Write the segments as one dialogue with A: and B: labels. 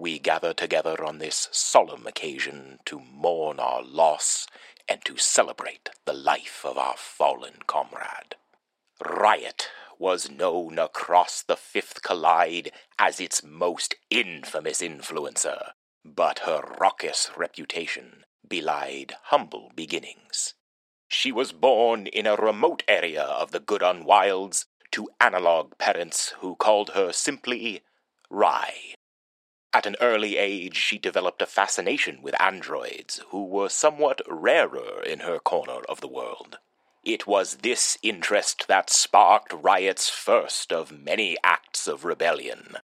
A: We gather together on this solemn occasion to mourn our loss and to celebrate the life of our fallen comrade. Riot was known across the Fifth Collide as its most infamous influencer, but her raucous reputation belied humble beginnings. She was born in a remote area of the Goodon Wilds to analog parents who called her simply Rye. At an early age, she developed a fascination with androids, who were somewhat rarer in her corner of the world. It was this interest that sparked Riot's first of many acts of rebellion.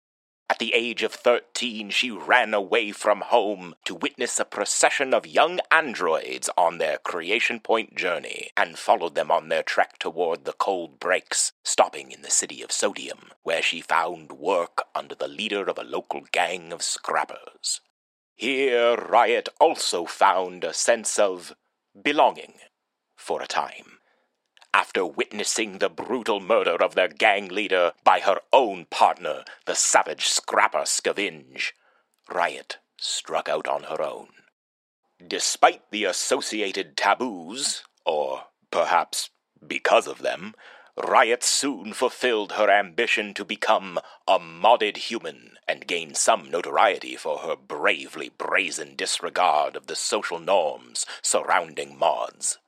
A: At the age of thirteen, she ran away from home to witness a procession of young androids on their creation point journey, and followed them on their trek toward the cold breaks, stopping in the city of Sodium, where she found work under the leader of a local gang of scrappers. Here, Riot also found a sense of belonging for a time after witnessing the brutal murder of their gang leader by her own partner, the savage scrapper Scavenge. Riot struck out on her own. Despite the associated taboos, or perhaps because of them, Riot soon fulfilled her ambition to become a modded human and gain some notoriety for her bravely brazen disregard of the social norms surrounding mods.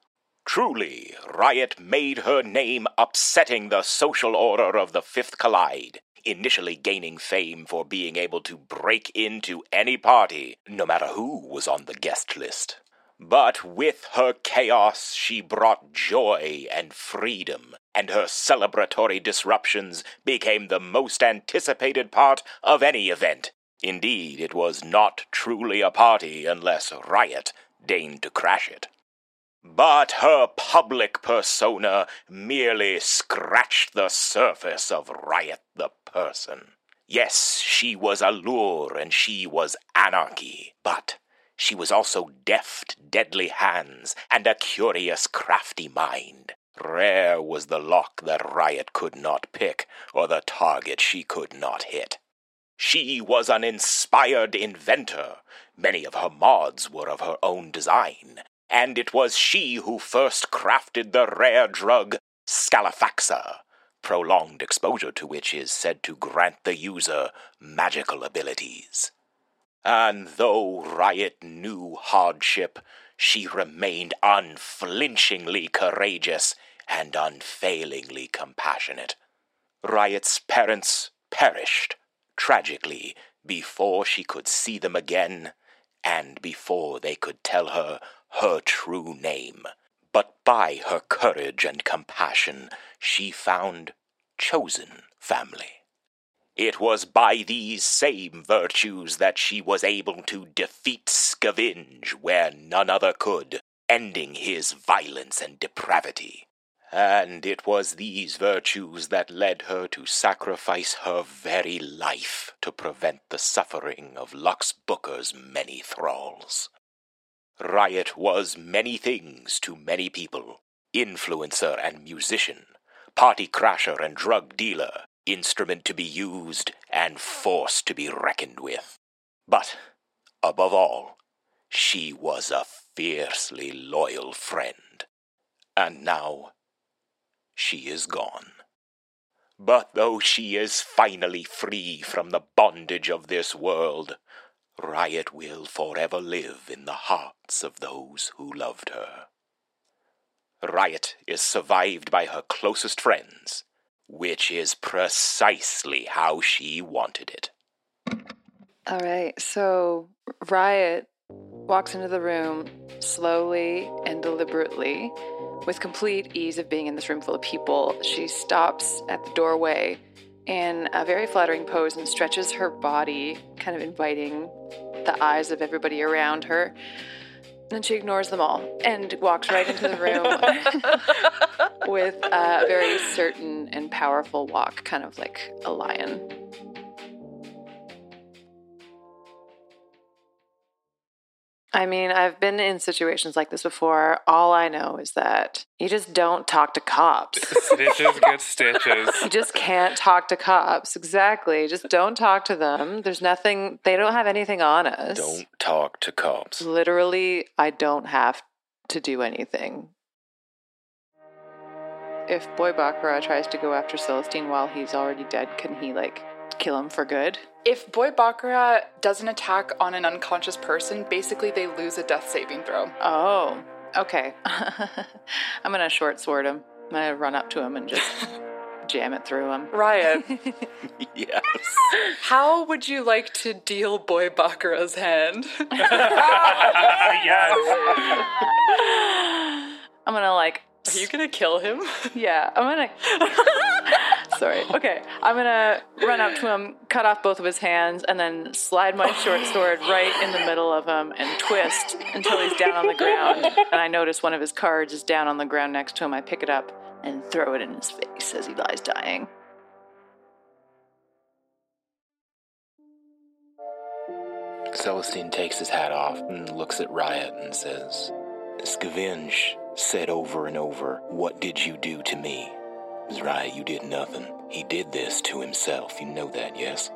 A: Truly, Riot made her name upsetting the social order of the Fifth Collide, initially gaining fame for being able to break into any party, no matter who was on the guest list. But with her chaos, she brought joy and freedom, and her celebratory disruptions became the most anticipated part of any event. Indeed, it was not truly a party unless Riot deigned to crash it. But her public persona merely scratched the surface of Riot the person. Yes, she was allure and she was anarchy, but she was also deft, deadly hands and a curious, crafty mind. Rare was the lock that Riot could not pick, or the target she could not hit. She was an inspired inventor. Many of her mods were of her own design, and it was she who first crafted the rare drug Scalafaxa, prolonged exposure to which is said to grant the user magical abilities. And though Riot knew hardship, she remained unflinchingly courageous and unfailingly compassionate. Riot's parents perished, tragically, before she could see them again, and before they could tell her her true name. But by her courage and compassion, she found chosen family. It was by these same virtues that she was able to defeat Scavenge where none other could, ending his violence and depravity. And it was these virtues that led her to sacrifice her very life to prevent the suffering of Lux Booker's many thralls. Riot was many things to many people influencer and musician, party crasher and drug dealer, instrument to be used and force to be reckoned with. But, above all, she was a fiercely loyal friend. And now, she is gone. But though she is finally free from the bondage of this world, Riot will forever live in the hearts of those who loved her. Riot is survived by her closest friends, which is precisely how she wanted it.
B: All right, so Riot walks into the room slowly and deliberately, with complete ease of being in this room full of people. She stops at the doorway in a very flattering pose and stretches her body, kind of inviting the eyes of everybody around her. And she ignores them all and walks right into the room with a very certain and powerful walk, kind of like a lion. I mean, I've been in situations like this before. All I know is that you just don't talk to cops.
C: Stitches get stitches.
B: You just can't talk to cops. Exactly. Just don't talk to them. There's nothing, they don't have anything on us.
A: Don't talk to cops.
B: Literally, I don't have to do anything. If Boy Bakura tries to go after Celestine while he's already dead, can he, like, kill him for good?
D: If Boy Bakura does an attack on an unconscious person, basically they lose a death saving throw.
B: Oh, okay. I'm gonna short sword him. I'm gonna run up to him and just jam it through him.
D: Riot,
A: yes.
D: how would you like to deal Boy Bakura's hand? Yes.
B: I'm gonna like
D: Are you gonna kill him?
B: Yeah, I'm gonna. Sorry. Okay, I'm gonna run up to him, cut off both of his hands, and then slide my short sword right in the middle of him and twist until he's down on the ground. And I notice one of his cards is down on the ground next to him. I pick it up and throw it in his face as he lies dying.
A: Celestine takes his hat off and looks at Riot and says, Scavenge said over and over, What did you do to me? Ms. Riot, you did nothing. He did this to himself. You know that, yes?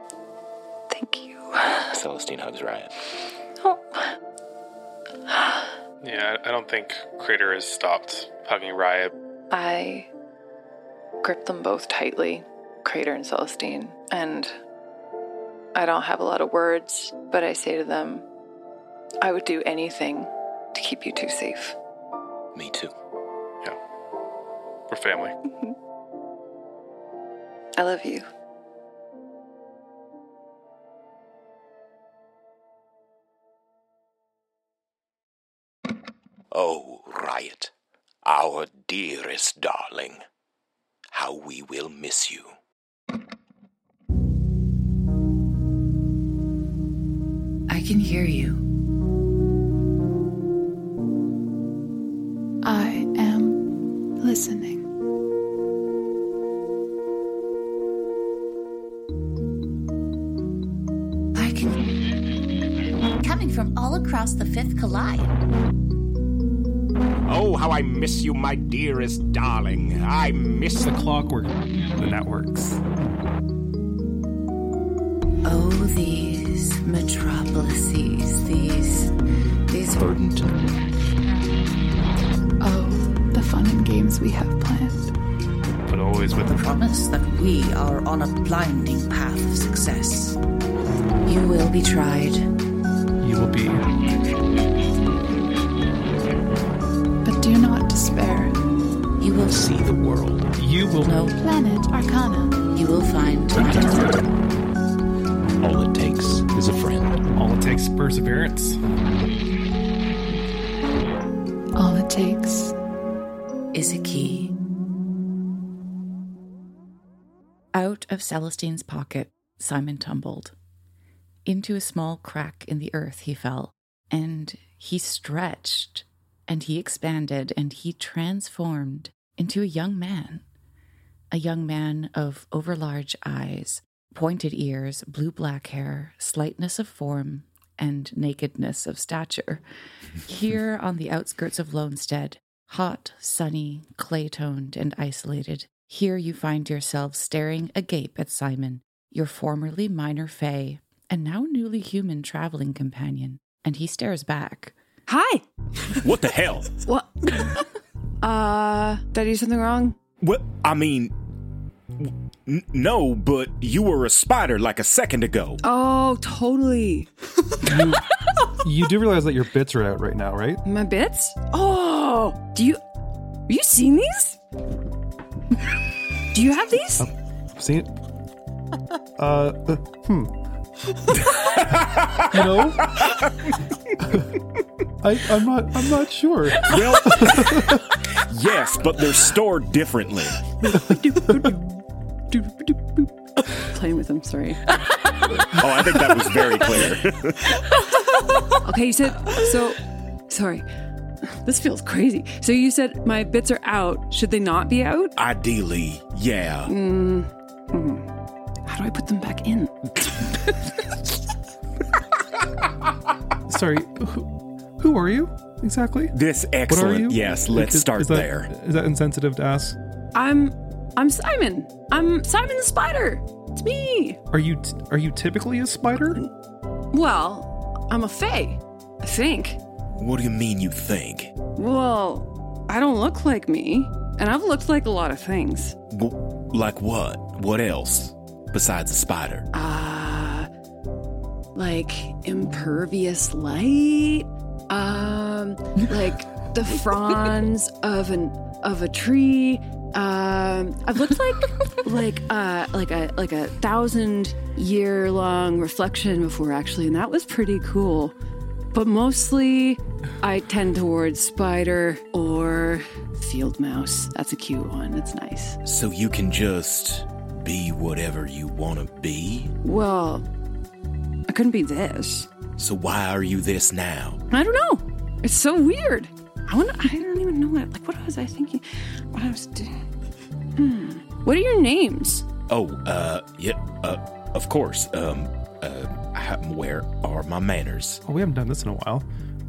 B: Thank you.
A: Celestine hugs Riot.
B: Oh.
C: Yeah, I I don't think Crater has stopped hugging Riot.
B: I grip them both tightly, Crater and Celestine. And I don't have a lot of words, but I say to them, I would do anything to keep you two safe.
E: Me too.
F: Yeah. We're family.
B: I love you.
E: Oh, Riot, our dearest darling, how we will miss you.
G: I can hear you. Across the fifth collide.
A: Oh, how I miss you, my dearest darling. I miss
C: The clockwork, the networks.
G: Oh, these metropolises, these. these.
E: Verdant.
D: Oh, the fun and games we have planned.
F: But always with the
G: promise that we are on a blinding path of success. You will be tried.
C: You will be.
D: But do not despair.
G: You will
E: See the world.
C: You will
G: know.
D: Planet Arcana.
G: You will find.
E: All it takes is a friend.
C: All it takes is perseverance.
D: All it takes.
G: is a key. Out of Celestine's pocket, Simon tumbled. Into a small crack in the earth he fell, and he stretched, and he expanded, and he transformed into a young man. A young man of overlarge eyes, pointed ears, blue black hair, slightness of form, and nakedness of stature. Here on the outskirts of Lonestead, hot, sunny, clay toned, and isolated, here you find yourself staring agape at Simon, your formerly minor fae, and now newly human traveling companion. And he stares back.
H: Hi.
A: What the hell?
H: What? uh, did I do something wrong?
A: What? I mean, n- no, but you were a spider like a second ago.
H: Oh, totally.
C: You, you do realize that your bits are out right now, right?
H: My bits? Oh, do you? Have you seen these? do you have these?
C: See it? Uh, uh, hmm. you know, I, I'm not. I'm not sure.
A: Well, yes, but they're stored differently.
H: Playing with them. Sorry.
A: Oh, I think that was very clear.
H: Okay, you said so. Sorry. This feels crazy. So you said my bits are out. Should they not be out?
A: Ideally, yeah.
H: Mm. Hmm. How do I put them back in?
C: Sorry. Who, who are you exactly?
A: This
C: What are
A: excellent.
C: you?
A: Yes, let's
C: Is-
A: start
C: is that-
A: there.
C: Is that insensitive to ask?
H: I'm I'm Simon. I'm Simon the Spider. It's me.
C: Are you t- are you typically a spider?
H: Well, I'm a fae. I think.
A: What do you mean you think?
H: Well, I don't look like me, and I've looked like a lot of things.
A: W- like what? What else besides a spider?
H: Uh, like impervious light. Um, like the fronds of an of a tree. Um, I've looked like like uh like a like a thousand year long reflection before actually, and that was pretty cool. But mostly, I tend towards spider or field mouse. That's a cute one. It's nice.
A: So you can just be whatever you want to be?
H: Well, I couldn't be this.
A: So why are you this now?
H: I don't know. It's so weird. I want. I don't even know what. Like, what was I thinking? What I was doing? Hmm. What are your names?
A: Oh, uh, yeah, uh, of course. Um, uh, how- where are my manners?
C: Oh, we haven't done this in a while.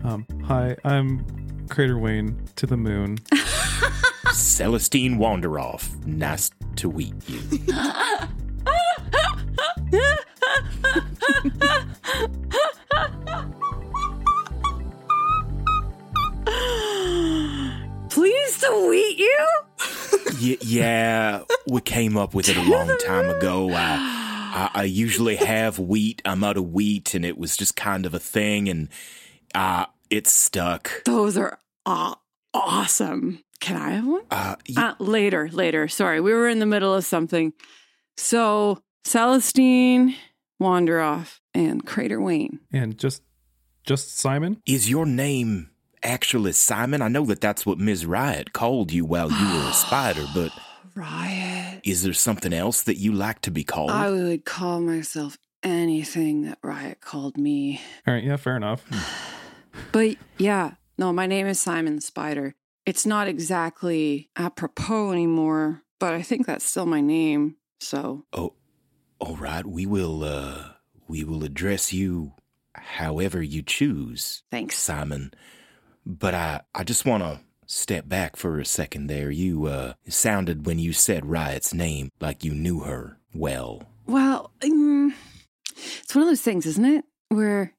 C: Um, hi, I'm Crater Wayne to the moon.
A: Celestine Wanderoff. Nice to meet you.
H: Pleased to meet you.
A: y- yeah, we came up with it a long time ago. I, I, I usually have wheat. I'm out of wheat, and it was just kind of a thing, and uh, it stuck.
H: Those are aw- awesome. Can I have one?
A: Uh,
H: Uh, later, later. Sorry, we were in the middle of something. So, Celestine, Wanderoff, and Crater Wayne.
C: And just just Simon?
A: Is your name actually Simon? I know that that's what Ms. Riot called you while you were a spider, but
H: Riot.
A: is there something else that you like to be called?
H: I would call myself anything that Riot called me.
C: All right, yeah, fair enough.
H: But yeah, no, my name is Simon the Spider. It's not exactly apropos anymore, but I think that's still my name. So,
A: Oh, all right. We will. uh We will address you however you choose.
H: Thanks,
A: Simon. But I, I just want to step back for a second. There, you uh sounded when you said Riot's name like you knew her well.
H: well, mm, it's one of those things, isn't it? Where,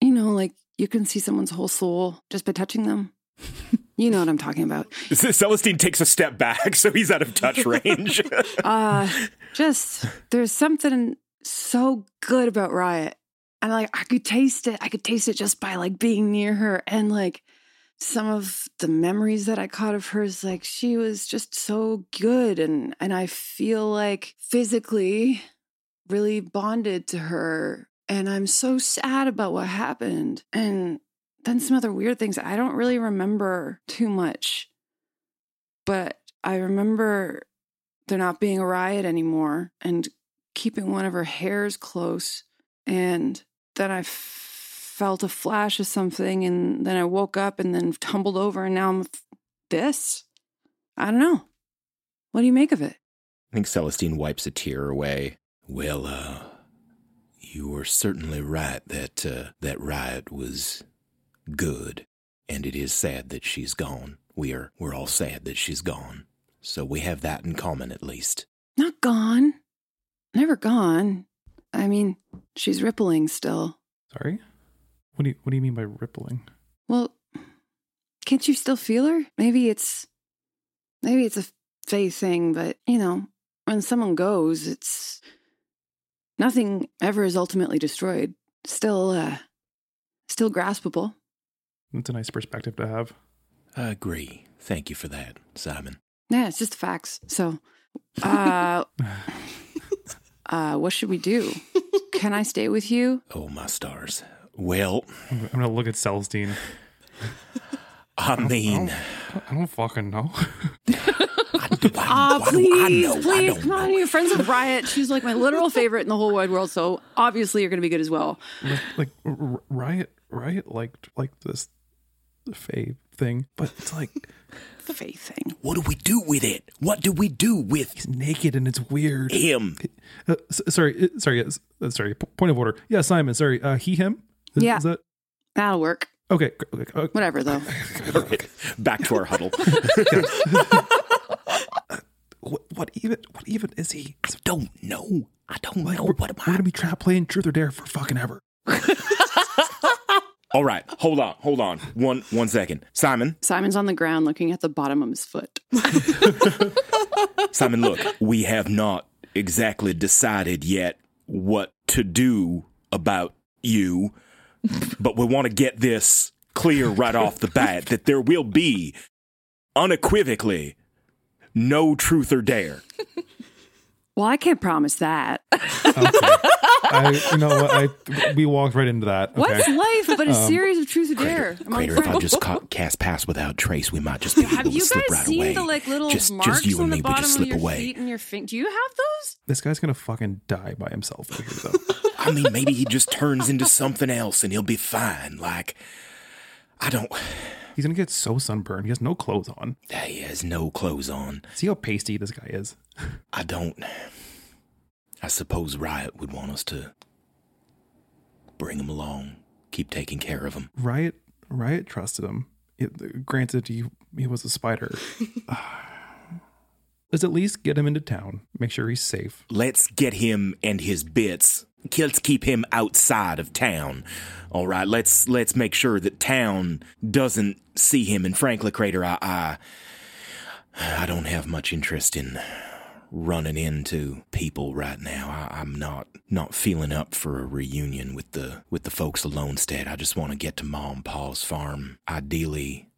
H: you know, like you can see someone's whole soul just by touching them. You know what I'm talking about.
A: Celestine takes a step back, so he's out of touch range.
H: uh just there's something so good about riot. And like i could taste it. I could taste it just by like being near her. And like some of the memories that i caught of hers like she was just so good. And and i feel like physically really bonded to her. And i'm so sad about what happened. And then some other weird things i don't really remember too much but i remember there not being a riot anymore and keeping one of her hairs close. And then I felt a flash of something, and then I woke up and then tumbled over, and now I'm this. I don't know. What do you make of it?
A: I think Celestine wipes a tear away. Well, uh, you were certainly right that uh, that riot was good, and it is sad that she's gone. We are we're all sad that she's gone. So we have that in common at least.
H: Not gone. Never gone. I mean, she's rippling still.
C: Sorry? What do you what do you mean by rippling?
H: Well, can't you still feel her? Maybe it's maybe it's a faith thing, but you know, when someone goes, it's nothing ever is ultimately destroyed. Still uh still graspable.
C: It's a nice perspective to have.
A: I agree. Thank you for that, Simon.
H: Yeah, it's just facts. So uh uh what should we do? Can I stay with you?
A: Oh my stars. Well,
C: I'm gonna look at Celestine.
A: I mean,
C: I don't fucking know.
H: Ah,
A: why do I
H: please,
A: know? I
H: please,
A: don't
H: come on, you're friends with Riot. She's like my literal favorite in the whole wide world, so obviously you're gonna be good as well.
C: like, like R- R- riot riot liked like this fae thing, but it's like the
H: faith thing.
A: What do we do with it? What do we do with
C: he's naked and it's weird.
A: him?
C: Uh, s- sorry, uh, sorry, uh, sorry. P- point of order. Yeah, Simon. Sorry. Uh, he him. Is,
H: Yeah.
C: Is that
H: That'll work.
C: okay? g- okay, uh,
H: Whatever though.
A: All right, back to our huddle.
C: what, what even? What even is he?
A: I don't know. I don't
C: Like,
A: know.
C: we're,
A: What am
C: we're
A: I?
C: gonna be trapped playing truth or dare for fucking ever.
A: All right, hold on, hold on. One one second. Simon,
H: Simon's on the ground looking at the bottom of his foot.
A: Simon, look, we have not exactly decided yet what to do about you, but we want to get this clear right off the bat that there will be unequivocally no truth or dare.
H: Well, I can't promise that.
C: I, you know what? I we walked right into that. Okay.
H: What's life but a
C: Um,
H: series of truth or dare? among
A: Crater, if I just ca- cast pass without trace, we might just be
H: Have
A: able
H: you
A: to slip
H: guys
A: right
H: seen
A: away.
H: the like little
A: just,
H: marks
A: just you
H: on
A: and
H: the
A: me would
H: bottom
A: just
H: of
A: slip
H: your
A: away.
H: feet and your finger? Do you have those?
C: This guy's gonna fucking die by himself over here, though.
A: I mean, maybe he just turns into something else and he'll be fine. Like, I don't.
C: He's gonna get so sunburned. He has no clothes on.
A: He has no clothes on.
C: See how pasty this guy is.
A: I don't. I suppose Riot would want us to bring him along, keep taking care of him.
C: Riot Riot trusted him. It, granted, he he was a spider. Let's at least get him into town. Make sure he's safe.
A: Let's get him and his bits. Let's keep him outside of town. All right, let's let's make sure that town doesn't see him. And Frank Crater, I I, I don't have much interest in running into people right now. I, I'm not not feeling up for a reunion with the with the folks of Lonestead. I just want to get to Mom Pa's farm, ideally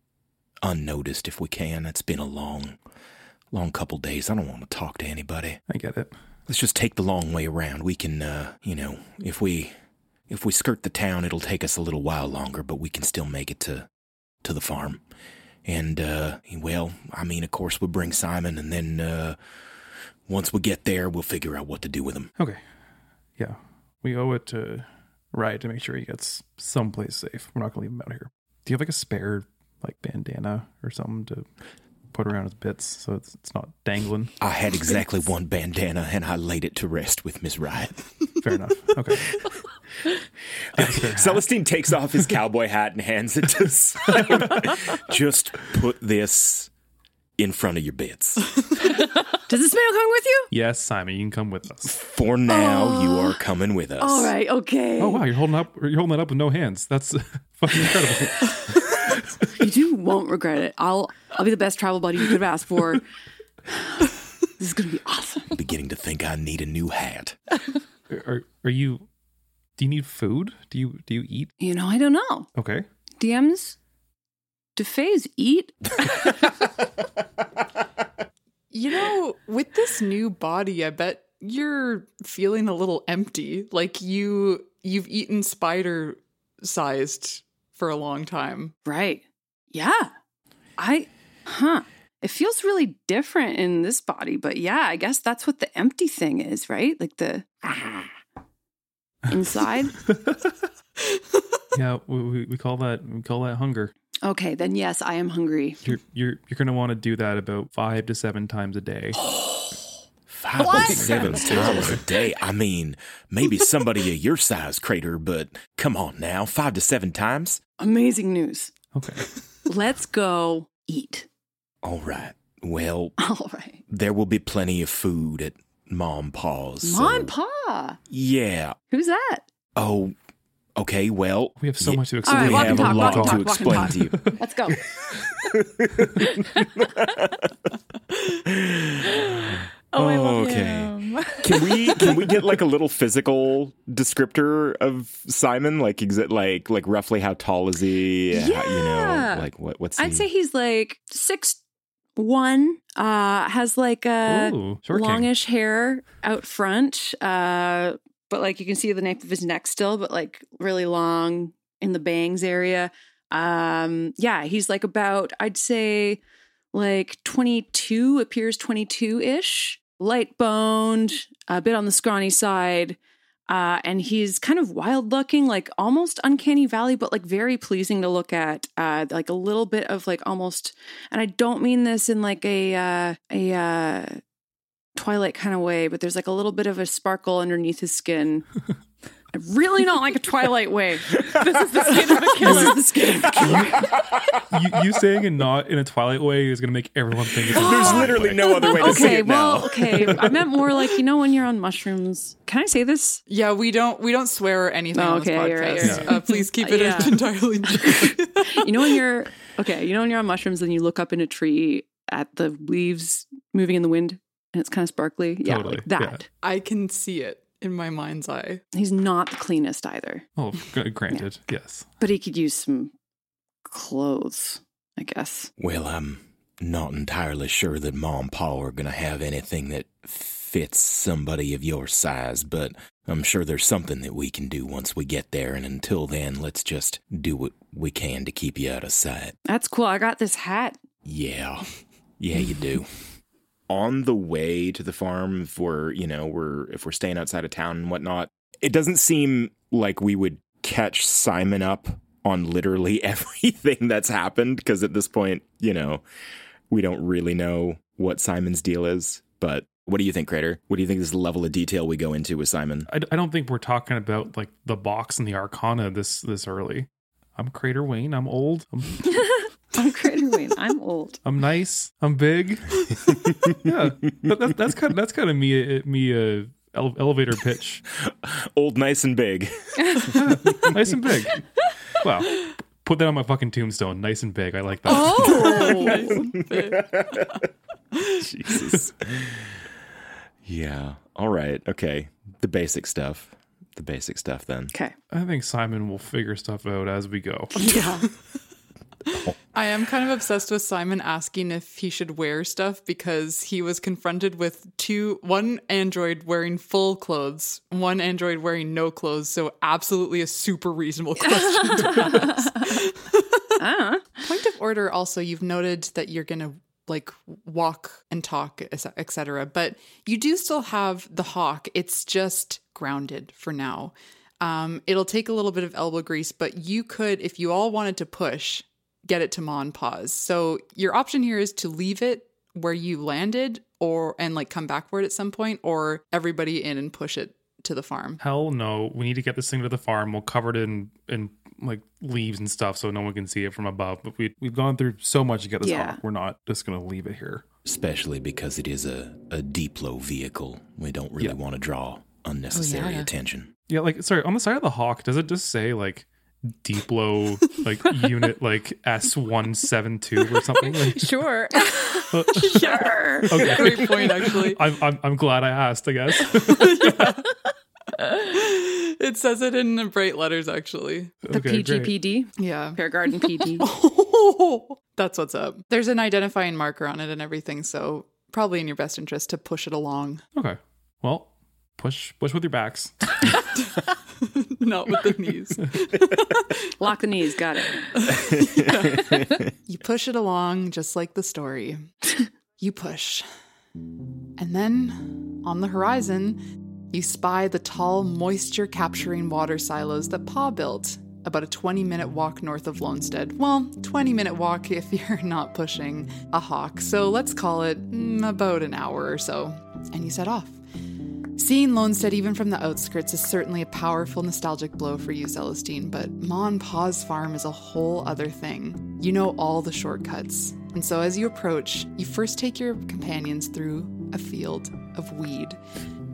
A: unnoticed if we can. It's been a long, long couple days. I don't want to talk to anybody.
C: I get it.
A: Let's just take the long way around. We can, uh, you know, if we if we skirt the town, it'll take us a little while longer, but we can still make it to to the farm. And uh, well, I mean, of course, we'll bring Simon, and then uh, once we get there, we'll figure out what to do with him.
C: Okay. Yeah. We owe it to Riot to make sure he gets someplace safe. We're not gonna leave him out here. Do you have like a spare like bandana or something to put around his bits so it's it's not dangling?
A: I had exactly one bandana, and I laid it to rest with Miss Riot.
C: Fair enough. Okay.
A: Celestine takes off his cowboy hat and hands it to Simon. Just put this in front of your bits.
H: Does this man come with you?
C: Yes, Simon, you can come with us.
A: For now, you are coming with us.
H: All right, okay.
C: Oh wow, you're holding up you're holding that up with no hands. That's fucking incredible.
H: You two won't regret it. I'll I'll be the best travel buddy you could have asked for. this is gonna be awesome.
A: I'm beginning to think I need a new hat.
C: are are you do you need food? Do you do you eat?
H: You know, I don't know.
C: Okay.
H: DMs, do Fays eat?
I: You know, with this new body, I bet you're feeling a little empty. Like you you've eaten spider sized for a long time.
H: Right. Yeah. I huh. It feels really different in this body, but yeah, I guess that's what the empty thing is, right? Like the inside.
C: Yeah, we, we, we call that we call that hunger.
H: Okay, then yes, I am hungry.
C: You're you're you're gonna want to do that about five to seven times a day.
A: Oh, Five
H: What?
A: to seven times a day. I mean, maybe somebody of your size, Crater, but come on now, five to seven times?
H: Amazing news.
C: Okay.
H: Let's go eat.
A: All right. Well,
H: All right.
A: there will be plenty of food at Mom Pa's. so-
H: Mom, Pa.
A: Yeah.
H: Who's that?
A: Oh, okay. Well,
C: We have so
A: ye-
C: much to explain.
H: right,
A: we have
H: and
A: a lot
H: walk
A: to
H: talk,
A: explain to you.
H: Let's go.
J: Oh, I love
A: Okay.
J: him.
A: Can we can we get like a little physical descriptor of Simon? Like exa- like like roughly how tall is he? How- you know, like what what's
H: I'd
A: he?
H: say he's like six one. Uh, has like a
C: Ooh, short king.
H: longish hair out front. Uh, but like you can see the nape of his neck still, but like really long in the bangs area. Um, yeah, he's like about I'd say like twenty two. Appears twenty two ish. Light boned, a bit on the scrawny side. Uh, and he's kind of wild looking, like almost uncanny valley, but like very pleasing to look at. Uh, like a little bit of like almost, and I don't mean this in like a uh, a uh, Twilight kind of way, but there's like a little bit of a sparkle underneath his skin. really not like a Twilight way. this is the skin of a killer. This is the skin of a killer.
C: you, you saying and not in a Twilight way is gonna make everyone think it's a
A: There's
C: Twilight
A: literally no other way to see
H: Okay,
A: it
H: well, okay. I meant more like you know when you're on mushrooms. Can I say this?
I: Yeah, we don't we don't swear or anything
H: Oh,
I: on this
H: okay,
I: podcast.
H: you're right, you're right.
I: Uh, please keep it
H: Yeah.
I: entirely.
H: you know when you're okay, you know when you're on mushrooms and you look up in a tree at the leaves moving in the wind and it's kind of sparkly. Yeah,
C: Totally,
H: like that.
C: yeah.
I: I can see it in my mind's eye.
H: He's not the cleanest either,
C: Oh, g- granted, yes.
H: but he could use some clothes, I guess.
A: Well, I'm not entirely sure that Mom and Pa are going to have anything that fits somebody of your size, but I'm sure there's something that we can do once we get there. And until then, let's just do what we can to keep you out of sight.
H: That's cool. I got this hat.
A: Yeah. Yeah, you do. On the way to the farm, for you know, we're if we're staying outside of town and whatnot, it doesn't seem like we would catch Simon up on literally everything that's happened because at this point, you know, we don't really know what Simon's deal is. But what do you think, Crater? What do you think is the level of detail we go into with Simon?
C: I, I don't think we're talking about like the box and the Arcana this this early. I'm Crater Wayne. I'm old. I'm,
H: I'm Crater Wayne. I'm old.
C: I'm nice. I'm big. yeah, that, that, that's kind of that's kind of me uh, me uh, ele- elevator pitch.
A: Old, nice, and big.
C: nice and big. Wow. Put that on my fucking tombstone. Nice and big. I like that.
H: Oh, nice and big.
A: Jesus. Yeah. All right. Okay. The basic stuff. The basic stuff then.
H: Okay.
C: I think Simon will figure stuff out as we go.
H: Yeah.
D: I am kind of obsessed with Simon asking if he should wear stuff because he was confronted with two one android wearing full clothes, one android wearing no clothes. So absolutely a super reasonable question. to ask.
H: Uh,
D: Point of order also you've noted that you're going to like walk and talk etc. But you do still have the hawk. It's just grounded for now. Um, it'll take a little bit of elbow grease, but you could, if you all wanted to push, get it to Mon pause. So your option here is to leave it where you landed or and like come back for it at some point, or everybody in and push it to the farm.
C: Hell no. We need to get this thing to the farm. We'll cover it in in like leaves and stuff so no one can see it from above. But we we've gone through so much to get this
H: Yeah.
C: hawk. We're not just gonna leave it here.
A: Especially because it is a, a Diplo vehicle. We don't really
C: Yeah.
A: want to draw unnecessary oh,
G: yeah.
A: attention.
C: Yeah, like sorry, on the side of the hawk, does it just say like Deeplo like unit like S one seven two or something? Like,
G: Sure.
H: sure.
C: okay.
D: Great point, actually.
C: I'm, I'm I'm glad I asked. I guess.
D: It says it in bright letters, actually.
H: The
C: Okay, great.
H: PGPD,
D: Yeah.
H: Fair Garden PD.
D: That's what's up. There's an identifying marker on it and everything, so probably in your best interest to push it along.
C: Okay. Well, push push with your backs.
D: Not with the knees.
H: Lock the knees. Got it.
D: You push it along just like the story. You push. And then, on the horizon, you spy the tall, moisture capturing water silos that Pa built about a 20 minute walk north of Lonestead. Well, 20 minute walk if you're not pushing a hawk, so let's call it mm, about an hour or so. And you set off. Seeing Lonestead even from the outskirts is certainly a powerful nostalgic blow for you, Celestine, but Mon Pa's farm is a whole other thing. You know all the shortcuts. And so as you approach, you first take your companions through a field of weed.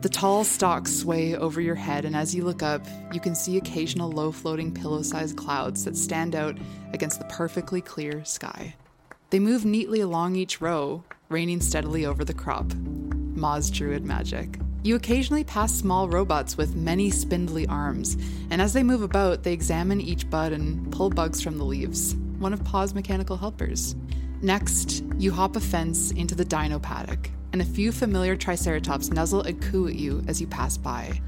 D: The tall stalks sway over your head, and as you look up, you can see occasional low floating pillow sized clouds that stand out against the perfectly clear sky. They move neatly along each row, raining steadily over the crop. Ma's druid magic. You occasionally pass small robots with many spindly arms, and as they move about, they examine each bud and pull bugs from the leaves. One of Pa's mechanical helpers. Next, you hop a fence into the dino paddock, and a few familiar triceratops nuzzle and coo at you as you pass by.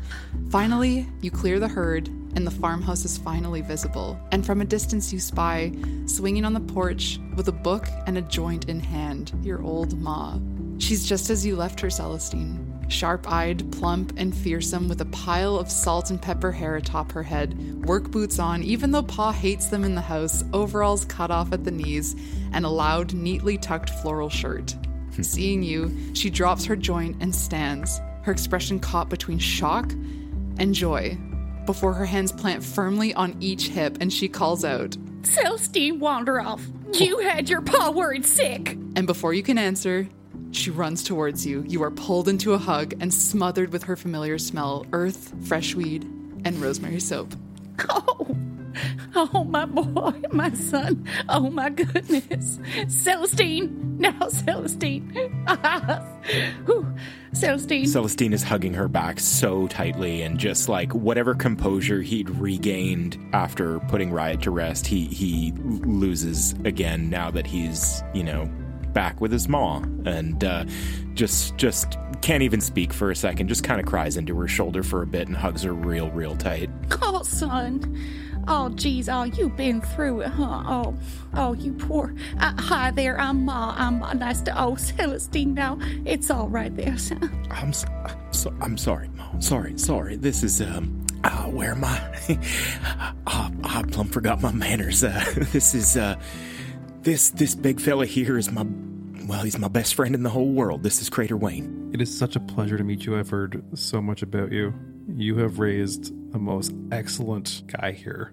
D: Finally, you clear the herd, and the farmhouse is finally visible. And from a distance, you spy, swinging on the porch with a book and a joint in hand, your old Ma. She's just as you left her, Celestine. Sharp eyed, plump, and fearsome, with a pile of salt and pepper hair atop her head, work boots on, even though Pa hates them in the house, overalls cut off at the knees, and a loud, neatly tucked floral shirt. Seeing you, she drops her joint and stands, her expression caught between shock and joy, before her hands plant firmly on each hip and she calls out,
G: Celestine Wanderoff, you had your pa worried sick.
D: And before you can answer, she runs towards you. You are pulled into a hug and smothered with her familiar smell earth, fresh weed, and rosemary soap.
G: Oh, oh, my boy, my son. Oh, my goodness. Celestine. Now, Celestine. Whew. Celestine.
A: Celestine is hugging her back so tightly and just like whatever composure he'd regained after putting Riot to rest, he he loses again now that he's, you know, back with his maw and uh, just just can't even speak for a second, just kind of cries into her shoulder for a bit and hugs her real real tight.
G: Oh, son. Oh, geez. Oh, you've been through it, huh? Oh, oh, you poor. Uh, hi there. I'm Ma. I'm Ma. Nice to. Oh, Celestine. Now it's all right there, son.
A: I'm s so, I'm sorry, Mom. Sorry, sorry. This is um uh, where am I? I plumb forgot my manners. Uh, this is uh this this big fella here is my well, he's my best friend in the whole world. This is Crater Wayne.
C: It is such a pleasure to meet you. I've heard so much about you. You have raised the most excellent guy here.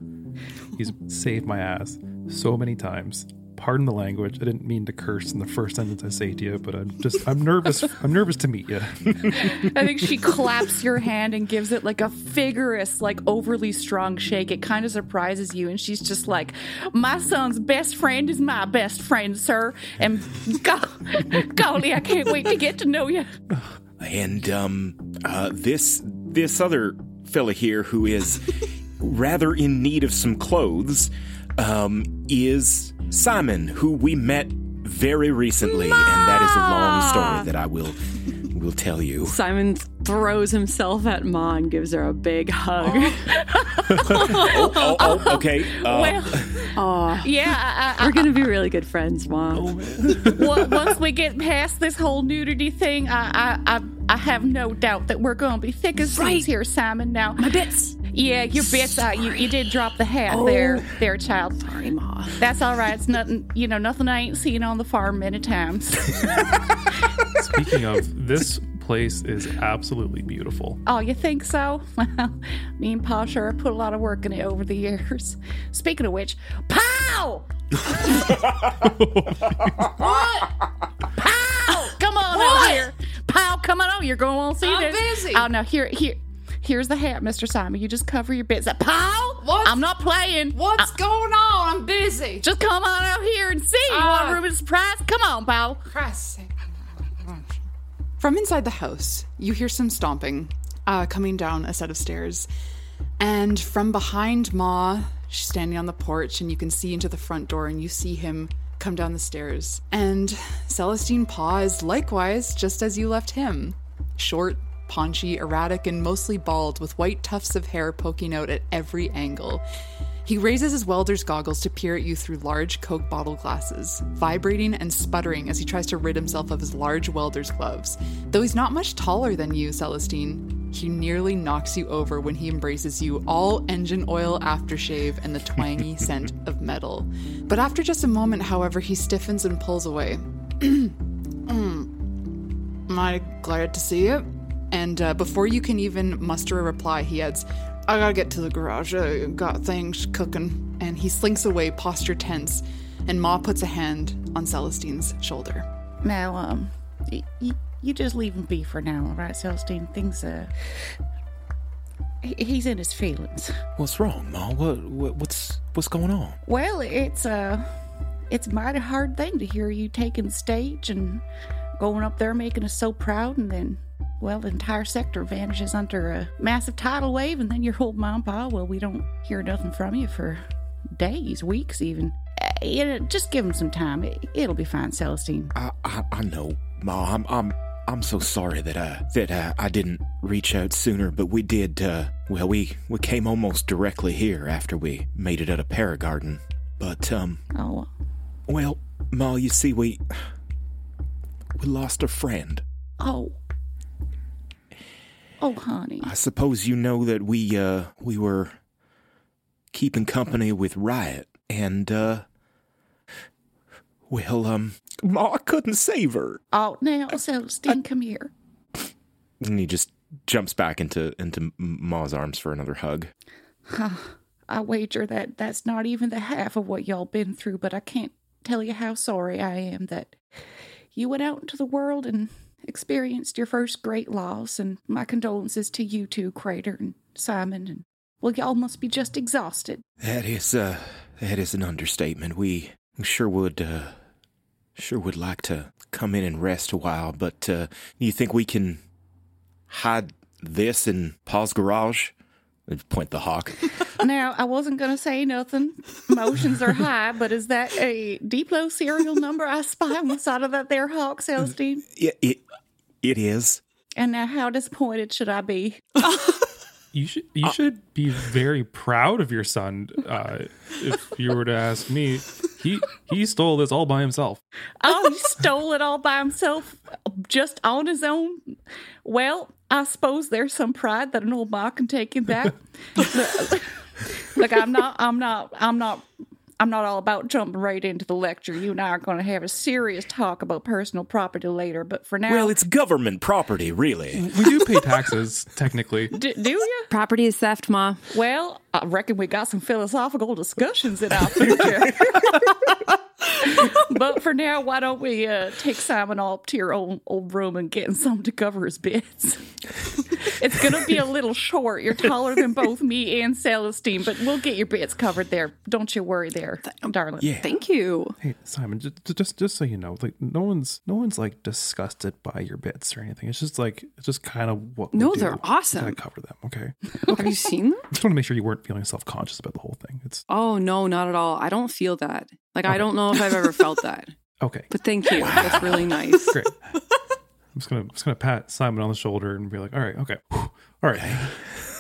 C: He's saved my ass so many times. Pardon the language. I didn't mean to curse in the first sentence I say to you, but I'm just I'm nervous. I'm nervous to meet you.
G: I think she claps your hand and gives it like a vigorous, like overly strong shake. It kind of surprises you, and she's just like, "My son's best friend is my best friend, sir." And go- golly, I can't wait to get to know you.
A: And um, uh, this this other fella here who is rather in need of some clothes um, is Simon, who we met very recently, and that is a long story that I will will tell you.
H: Simon throws himself at Ma and gives her a big hug.
A: oh, oh, oh, okay. Uh,
G: well,
H: Aw.
G: yeah, I, I,
H: We're gonna be really good friends, Ma.
G: well, once we get past this whole nudity thing, I, I, I, I have no doubt that we're going to be thick as thieves here, Simon. Now,
H: My bits.
G: yeah, your bits. Uh, you, you did drop the hat
H: Oh.
G: there, there, child.
H: Sorry, Ma.
G: That's all right. It's nothing, you know, nothing I ain't seen on the farm many times.
C: Speaking of, this place is absolutely beautiful.
G: oh, you think so? Well, me and Pa sure put a lot of work in it over the years. Speaking of which, pow! what? Pow! Come on out here. Pow, come on out. You're going on want see
D: I'm
G: this.
D: busy.
G: Oh, no, here, here. Here's the hat, Mr. Simon. You just cover your bits. Pow!
D: What's-
G: I'm not playing.
D: What's
G: Uh,
D: going on? I'm busy.
G: just come on out here and see. You
D: Ah.
G: want a room of surprise? Come on, pal.
D: Christ's sake. From inside the house, you hear some stomping uh, coming down a set of stairs. And from behind Ma, she's standing on the porch, and you can see into the front door, and you see him come down the stairs. And Celestine is likewise just as you left him short, paunchy, erratic, and mostly bald, with white tufts of hair poking out at every angle. He raises his welder's goggles to peer at you through large Coke bottle glasses, vibrating and sputtering as he tries to rid himself of his large welder's gloves. Though he's not much taller than you, Celestine, he nearly knocks you over when he embraces you, all engine oil aftershave and the twangy scent of metal. But after just a moment, however, he stiffens and pulls away. Am I glad to see you? And uh, before you can even muster a reply, he adds, I gotta get to the garage. I got things cooking. And he slinks away, posture tense, and Ma puts a hand on Celestine's shoulder.
G: Now, um, y- y- you just leave him be for now, all right, Celestine? Things, uh, he- he's in his feelings.
A: What's wrong, Ma? What, what what's what's going on?
G: Well, it's, uh, it's a mighty hard thing to hear you taking the stage and going up there making us so proud, and then, well, the entire sector vanishes under a massive tidal wave, and then your old mom, pa, well, we don't hear nothing from you for days, weeks, even. Uh, you know, just give him some time. It, it'll be fine, Celestine.
A: I, I I know, Ma. I'm I'm I'm so sorry that uh that uh, I didn't reach out sooner, but we did. Uh, well, we we came almost directly here after we made it out of Paragarden. But um,
G: Oh,
A: well, Ma, you see, we we lost a friend.
G: oh. Oh, honey.
A: I suppose you know that we uh we were keeping company with Riot, and uh, well, um, Ma couldn't save her.
G: Oh, now, Celestine, come here.
A: And he just jumps back into into Ma's arms for another hug.
G: I wager that that's not even the half of what y'all been through, but I can't tell you how sorry I am that you went out into the world and experienced your first great loss, and my condolences to you two, Crater and Simon, and well, y'all must be just exhausted.
A: That is uh that is an understatement. We sure would uh sure would like to come in and rest a while, but uh do you think we can hide this in Paul's garage? And Point the hawk.
G: now, I wasn't going to say nothing. Emotions are high, but is that a deep Diplo serial number I spy on the side of that there hawk, Celestine?
A: it, it it is.
G: And now, how disappointed should I be?
C: You should you should be very proud of your son. Uh, if you were to ask me, he he stole this all by himself.
G: Oh, he stole it all by himself, just on his own. Well, I suppose there's some pride that an old ma can take him back. look, look, I'm not, I'm not, I'm not, I'm not all about jumping right into the lecture. You and I are going to have a serious talk about personal property later. But for now,
A: Well, it's government property, really.
C: We do pay taxes technically.
G: do, do you?
H: Property is theft, Ma.
G: Well, I reckon we got some philosophical discussions in our future. but for now, why don't we uh, take Simon all up to your own old room and get him something to cover his bits? it's gonna be a little short. You're taller than both me and Celestine, but we'll get your bits covered there. Don't you worry, there, darling.
A: Yeah.
H: Thank you.
C: Hey Simon, just, just just so you know, like no one's no one's like disgusted by your bits or anything. It's just like it's just kind of what.
H: No,
C: do.
H: they're
C: We
H: awesome.
C: Gotta cover them, okay?
H: Have you seen them?
C: I just want to make sure you weren't feeling self conscious about the whole thing. It's
H: Oh no, not at all. I don't feel that. Like I don't know if I've ever felt that.
C: okay.
H: But thank you. That's really nice.
C: Great. I'm just gonna I'm just gonna pat Simon on the shoulder and be like, all right, okay, all right.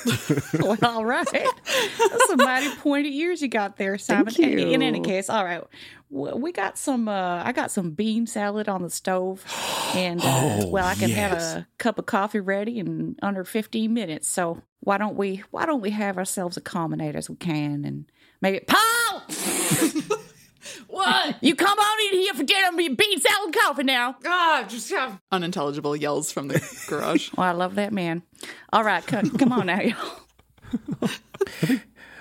G: well, all right. That's some mighty pointed ears you got there, Simon.
H: Thank you.
G: In any case, all right. We got some. Uh, I got some bean salad on the stove, and uh,
A: Oh,
G: well, I can have a cup of coffee ready in under fifteen minutes. So why don't we? Why don't we have ourselves a combinate as we can, and maybe Paul. what? You come on in here for dinner me bean salad and coffee now.
D: Ah, just have unintelligible yells from the garage.
G: Well, I love that man. All right, come, come on now, y'all.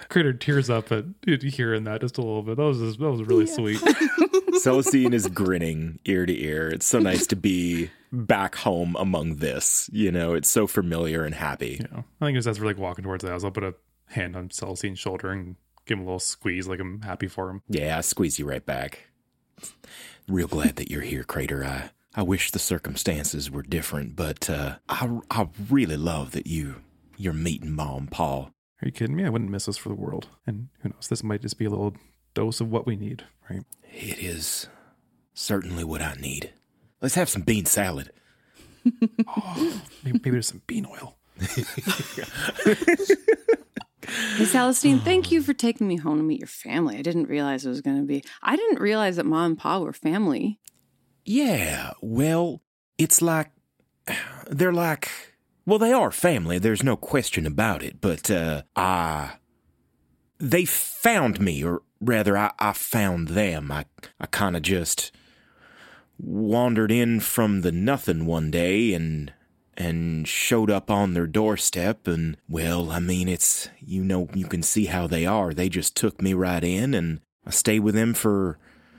C: Critter tears up at hearing that just a little bit. That was just, that was really sweet.
A: Celestine is grinning ear to ear. It's so nice to be back home among this. You know, it's so familiar and happy.
C: You know, I think as we're like walking towards the house, I'll put a hand on Celestine's shoulder and give him a little squeeze, like I'm happy for him.
A: Yeah, I squeeze you right back. Real glad that you're here, Crater. I I wish the circumstances were different, but uh, I I really love that you you're meeting Mom, Paul.
C: Are you kidding me? I wouldn't miss this for the world. And who knows? This might just be a little dose of what we need, right?
A: It is certainly what I need. Let's have some bean salad.
C: Maybe, maybe there's some bean oil.
H: Hey, Celestine, thank you for taking me home to meet your family. I didn't realize it was going to be. I didn't realize that mom and pa were family.
A: Yeah, well, it's like they're like well, they are family, there's no question about it, but uh I they found me or rather I, I found them. I I kind of just wandered in from the nothing one day and and showed up on their doorstep and well, I mean it's you know you can see how they are. They just took me right in and I stayed with them for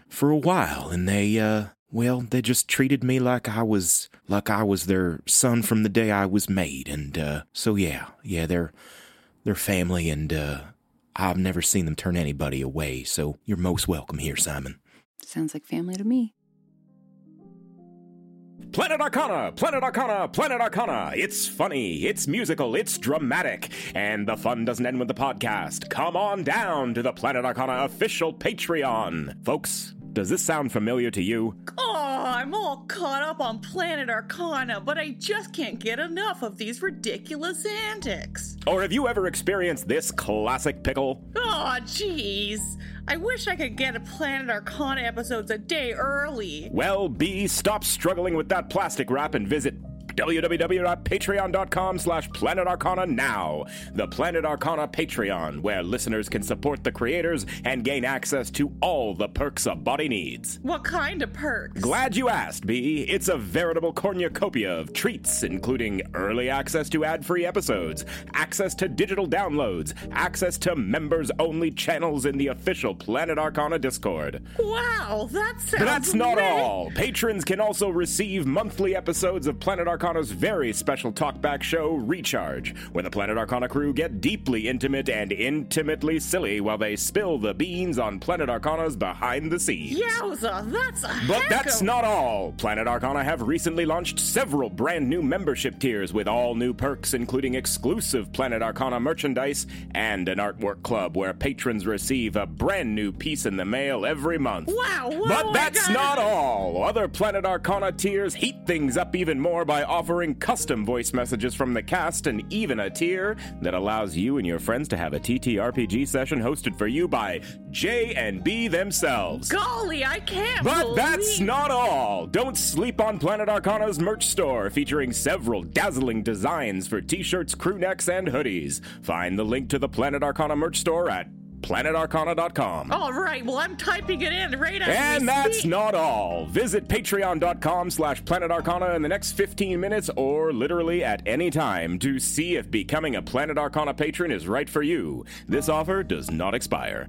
A: for a while and they uh well, they just treated me like I was like I was their son from the day I was made and uh so yeah, yeah, they're they're family and uh I've never seen them turn anybody away, so you're most welcome here, Simon.
H: Sounds like family to me.
A: Planet Arcana, Planet Arcana, Planet Arcana. It's funny, it's musical, it's dramatic, and the fun doesn't end with the podcast. Come on down to the Planet Arcana official Patreon. Folks, does this sound familiar to you?
G: Oh, I'm all caught up on Planet Arcana, but I just can't get enough of these ridiculous antics.
A: Or have you ever experienced this classic pickle?
G: Oh, jeez. I wish I could get a Planet Arcana episodes a day early.
A: Well, B, stop struggling with that plastic wrap and visit www.patreon.com slash Planet Arcana now. The Planet Arcana Patreon, where listeners can support the creators and gain access to all the perks a body needs.
G: What kind of perks?
A: Glad you asked, B. It's a veritable cornucopia of treats, including early access to ad free episodes, access to digital downloads, access to members only channels in the official Planet Arcana Discord.
G: Wow, that sounds
A: But that's not all. Patrons can also receive monthly episodes of Planet Arcana's very special talkback show, Recharge, where the Planet Arcana crew get deeply intimate and intimately silly while they spill the beans on Planet Arcana's behind the scenes.
G: Yowza, that's a
A: But
G: heck
A: that's
G: of-
A: not all. Planet Arcana have recently launched several brand new membership tiers with all new perks, including exclusive Planet Arcana merchandise and an artwork club where patrons receive a brand new piece in the mail every month.
G: Wow, whoa,
A: But that's not all. Other Planet Arcana tiers heat things up even more by offering custom voice messages from the cast and even a tier that allows you and your friends to have a TTRPG session hosted for you by J and B themselves.
G: Golly, I can't
A: But
G: believe-
A: that's not all. Don't sleep on Planet Arcana's merch store featuring several dazzling designs for t-shirts, crew necks, and hoodies. Find the link to the Planet Arcana merch store at planetarcana.com.
G: All right, well, I'm typing it in right as
A: And that's
G: speak.
A: not all. Visit patreon.com slash planetarcana in the next 15 minutes or literally at any time to see if becoming a Planet Arcana patron is right for you. This offer does not expire.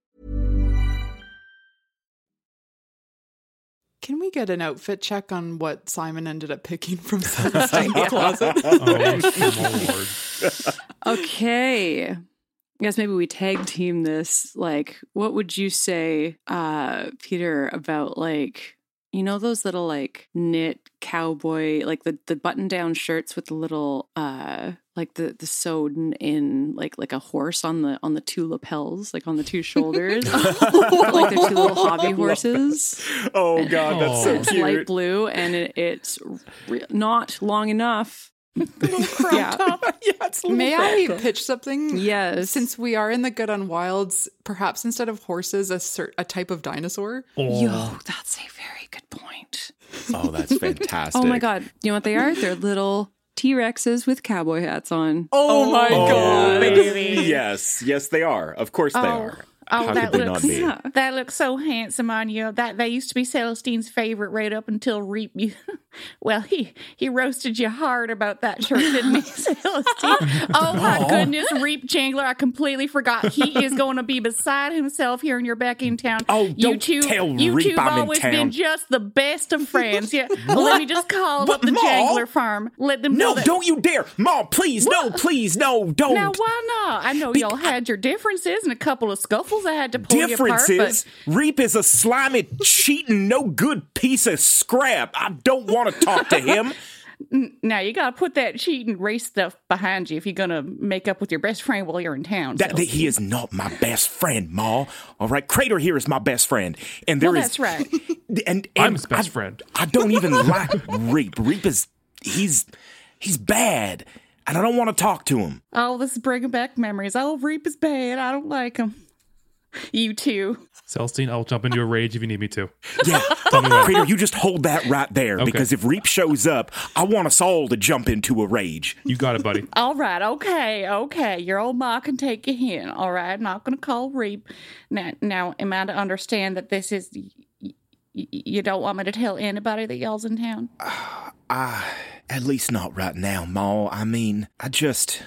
I: Can we get an outfit check on what Simon ended up picking from Celestine's closet?
C: Oh,
H: okay. I guess maybe we tag team this. Like, what would you say, uh, Peter, about like you know those little like knit cowboy like the the button down shirts with the little uh like the the sewn in like like a horse on the on the two lapels like on the two shoulders like they're two little hobby horses
K: Oh god, that's so cute.
H: light blue and it, it's re- not long enough
I: yeah. May I pitch something?
H: Yes.
I: Since we are in the good on wilds, perhaps instead of horses, a cer- a type of dinosaur. Oh.
H: Yo, that's a very good point.
K: Oh, that's fantastic.
H: Oh my god. You know what they are? They're little T Rexes with cowboy hats on.
I: Oh, my
K: oh, God.
H: baby.
K: Yes, yes, they are. Of course they oh, are.
G: Oh,
K: How
G: that looks
K: not be?
G: that looks so handsome on you. That that used to be Celestine's favorite right up until Reap. You, well, he he roasted you hard about that shirt, didn't he, Celestine? Oh my No. goodness, Reap Jangler! I completely forgot. He is going to be beside himself here in your back in town. Oh, you
K: don't
G: two,
K: tell
G: you
K: Reap
G: two have always been just the best of friends. Yeah, well, let me just call
K: What,
G: up the
K: Ma?
G: Jangler farm. Let them know
K: No,
G: that-
K: don't you dare. Mom, please, no, please, no, don't.
G: Now, why not? I know y'all had your differences and a couple of scuffles. I had to pull you apart,
K: Differences.
G: but
K: Reap is a slimy, cheating, no good piece of scrap. I don't want to talk to him.
G: Now you gotta put that cheating race stuff behind you if you're gonna make up with your best friend while you're in town.
K: That, that he is not my best friend, Ma. All right, Crater here is my best friend, and there
G: well,
K: is
G: that's right.
K: and, and
C: I'm his best
K: I,
C: friend.
K: I don't even like Reap. Reap is he's he's bad, and I don't want to talk to him.
G: Oh, this is bringing back memories. Oh, Reap is bad. I don't like him. You too.
C: Celestine, I'll jump into a rage if you need me to.
A: Yeah,
C: Tell me.
A: Crater, you just hold that right there
C: Okay.
A: because if Reap shows up, I want us all to jump into a rage.
C: You got it, buddy.
G: All right, okay, okay. Your old ma can take you in. All right, I'm not going to call Reap. Now, now, am I to understand that this is. Y- y- you don't want me to tell anybody that y'all's in town?
A: I, ah, at least not right now, Ma. I mean, I just.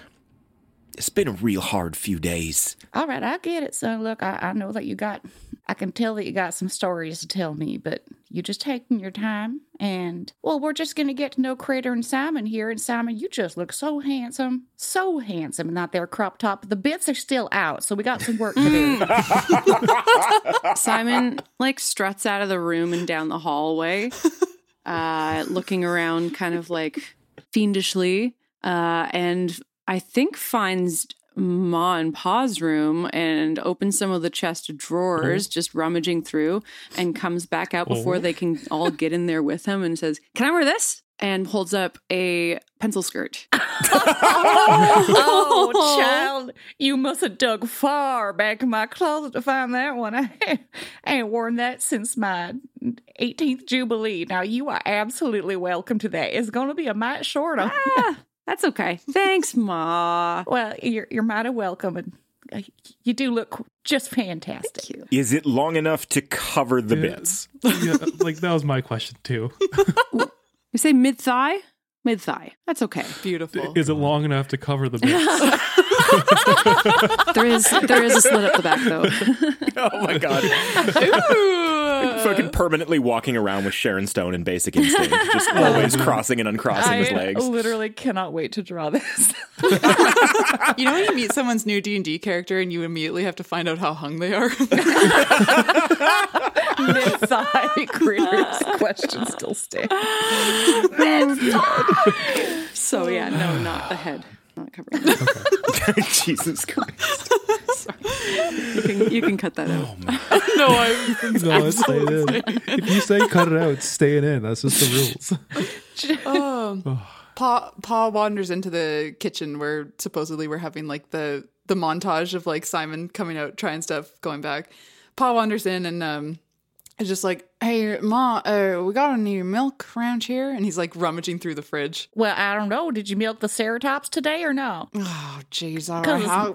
A: It's been a real hard few days.
G: All right, I get it, son. Look, I, I know that you got, I can tell that you got some stories to tell me, but you just taking your time. And, well, we're just going to get to know Crater and Simon here. And Simon, you just look so handsome. So handsome. And not their crop top. The bits are still out, so we got some work to do.
H: Simon like struts out of the room and down the hallway, uh, looking around kind of like fiendishly, uh, and I think finds Ma and Pa's room and opens some of the chest of drawers, oh. just rummaging through, and comes back out before
L: Oh.
H: they can all get in there with him and says, "Can I wear this?" And holds up a pencil skirt.
G: oh, child, you must have dug far back in my closet to find that one. I, I ain't worn that since my 18th Jubilee. Now, you are absolutely welcome to that. It's going to be a mite short on ah.
H: That's okay. Thanks, Ma.
G: Well, you're, you're mighty welcome, and uh, you do look just fantastic.
A: Is it long enough to cover the bits?
C: yeah, like that was my question too.
H: You say mid thigh? Mid thigh. That's okay.
D: Beautiful.
C: Is it long enough to cover the bits?
H: there is there is a slit up the back though.
A: oh my god. Uh. Fucking permanently walking around with Sharon Stone and Basic Instinct, just always crossing and uncrossing his
G: I
A: legs.
G: literally cannot wait to draw this.
D: you know when you meet someone's new D&D character and you immediately have to find out how hung they are?
G: Mid-thigh critters question still stands.
H: so yeah, no, not the head. Not covering.
A: Jesus Christ.
H: You can you can cut that out.
D: no, I
M: No, it's staying in. If you say cut it out, it's staying in. That's just the rules.
D: um, Pa Pa wanders into the kitchen where supposedly we're having like the the montage of like Simon coming out trying stuff, going back. Pa wanders in and um is just like, "Hey, Ma, uh, we got any milk around here?" And he's like rummaging through the fridge.
G: Well, I don't know. Did you milk the ceratops today or no?
D: Oh, jeez, all
G: Because
D: right. I'll-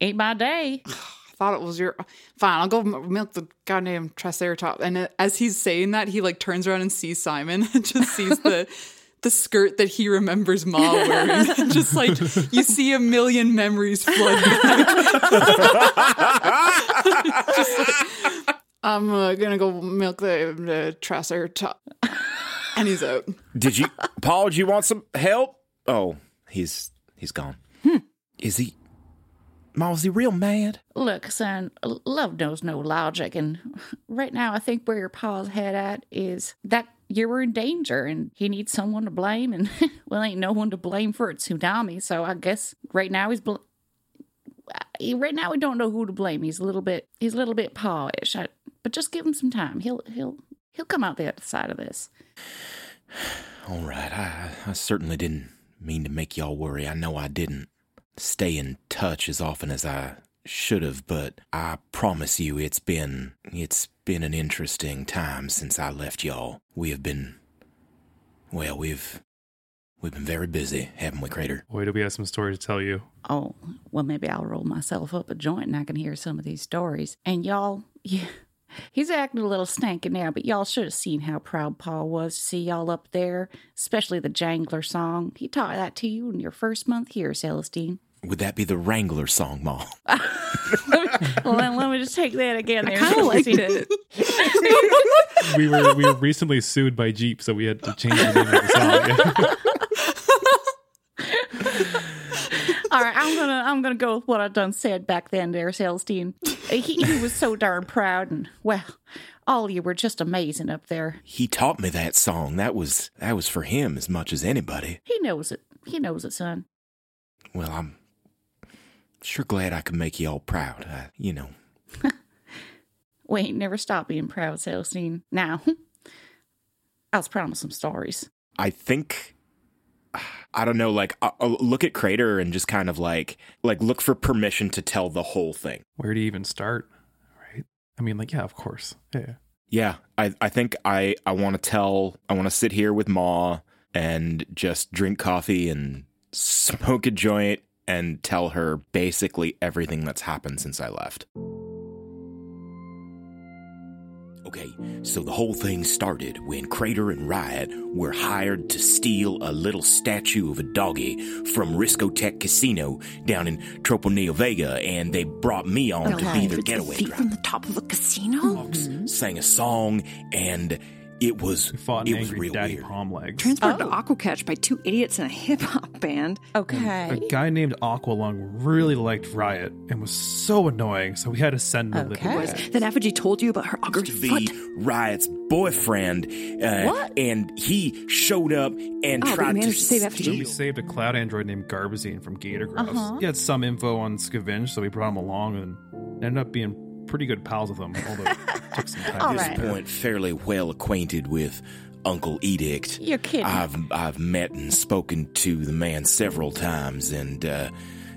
G: ain't my day.
D: I thought it was your. Fine, I'll go milk the goddamn triceratops. And uh, as he's saying that, he like turns around and sees Simon and just sees the the skirt that he remembers Ma wearing. just like you see a million memories flood back. just like, I'm uh, gonna go milk the, the triceratops. And he's out.
A: Did you, Paul? Do you want some help? Oh, he's he's gone. Is he? Ma, is he real mad?
G: Look, son, love knows no logic, and right now I think where your pa's head at is that you were in danger, and he needs someone to blame, and well, ain't no one to blame for a tsunami. So I guess right now he's bl- right now we don't know who to blame. He's a little bit he's a little bit pawish, I, but just give him some time. He'll he'll he'll come out the other side of this.
N: All right, I, I certainly didn't mean to make y'all worry. I know I didn't stay in touch as often as I should have, but I promise you it's been it's been an interesting time since I left y'all. We have been well, we've we've been very busy, haven't we, Crater?
C: Boy, do we have some stories to tell you.
G: Oh, well, maybe I'll roll myself up a joint and I can hear some of these stories. And y'all, yeah, he's acting a little stanky now, but y'all should have seen how proud Paul was to see y'all up there, especially the Jangler song. He taught that to you in your first month here, Celestine.
N: Would that be the Wrangler song, Ma?
G: well, then let me just take that again there.
H: kinda liked
G: Celestine.
C: We were we were recently sued by Jeep, so we had to change the name of the song.
G: All right, I'm gonna I'm gonna go with what I done said back then, there, Celestine. He, he was so darn proud, and well, all you were just amazing up there.
N: He taught me that song. That was that was for him as much as anybody.
G: He knows it. He knows it, son.
N: Well, I'm sure glad I could make y'all proud. I, you know,
G: We ain't never stop being proud, Celestine. Now, I was proud of some stories.
A: I think I don't know. Like, uh, uh, look at Crater and just kind of like like look for permission to tell the whole thing.
C: Where do you even start? Right? I mean, like, yeah, of course. Yeah.
K: Yeah, I, I think I, I want to tell, I want to sit here with Ma and just drink coffee and smoke a joint and tell her basically everything that's happened since I left.
A: Okay, so the whole thing started when Crater and Riot were hired to steal a little statue of a doggy from Risco Tech Casino down in Troponeo Vega, and they brought me on to be their getaway driver.
H: from the top of a casino.
A: Sang a song, and it was
C: Fought
A: it
C: an
A: was
C: angry
A: real
C: daddy
A: weird.
C: palm legs.
H: Transported
I: Oh.
H: to Aquacatch by two idiots in a hip hop band.
G: Okay.
C: A guy named Aqualung really liked Riot and was so annoying, so we had to send him to live with.
H: Then Effigy told you about her ugly
A: to
H: foot.
A: be Riot's boyfriend, uh,
H: What?
A: and he showed up and
H: Oh,
A: tried to
H: managed to save
C: So
H: Effigy.
C: we saved a cloud android named Garbazine from Gator Grouse.
H: Uh-huh.
C: He had some info on Scavenge, so we brought him along and ended up being pretty good pals with him, although it took some time.
A: At this
C: get there.
A: point, fairly well acquainted with Uncle Edict.
G: You're kidding.
A: I've I've met and spoken to the man several times, and uh,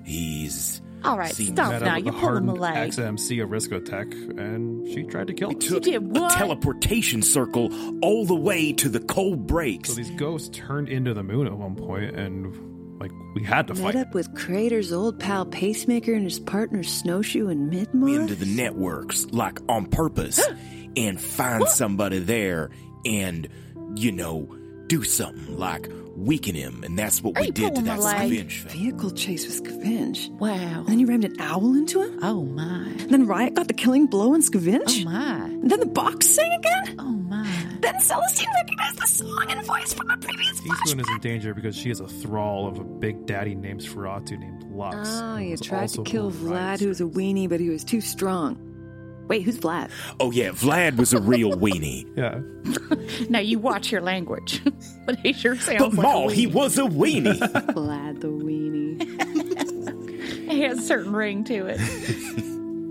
A: he's
G: All right,
A: seems-
G: stop
C: Met
G: now. You're pulling the leg.
C: ex-MC of Riscotech, and she tried to kill us.
A: took
G: did
A: a
G: what?
A: teleportation circle all the way to the cold breaks.
C: So these ghosts turned into the moon at one point, and like we had to
H: Met
C: fight.
H: up with Crater's old pal Pacemaker and his partner Snowshoe in Midmar.
A: into the networks like on purpose and find somebody there and you know do something like weaken him and that's what
G: Are
A: we did to that
G: the?
A: Scavenge.
H: Vehicle chase with Scavenge.
G: Wow.
H: And then you rammed an owl into him.
G: Oh my.
H: Then Riot got the killing blow on Scavenge.
G: Oh my.
H: And then the box sang again.
G: Oh my.
H: Then Celestine recognized the song and voice from a previous
C: Eastwind is in danger because she is a thrall of a big daddy named Nosferatu named Lux.
H: Oh,
C: who
H: you tried to kill
C: one of Riot's
H: Vlad, who was a weenie, but he was too strong. Wait, who's Vlad?
A: oh yeah vlad was a real weenie
C: Yeah.
G: Now you watch your language. but he sure sounds
A: but
G: like
A: ma
G: a
A: he was a weenie
H: Vlad the weenie.
G: He has a certain ring to it.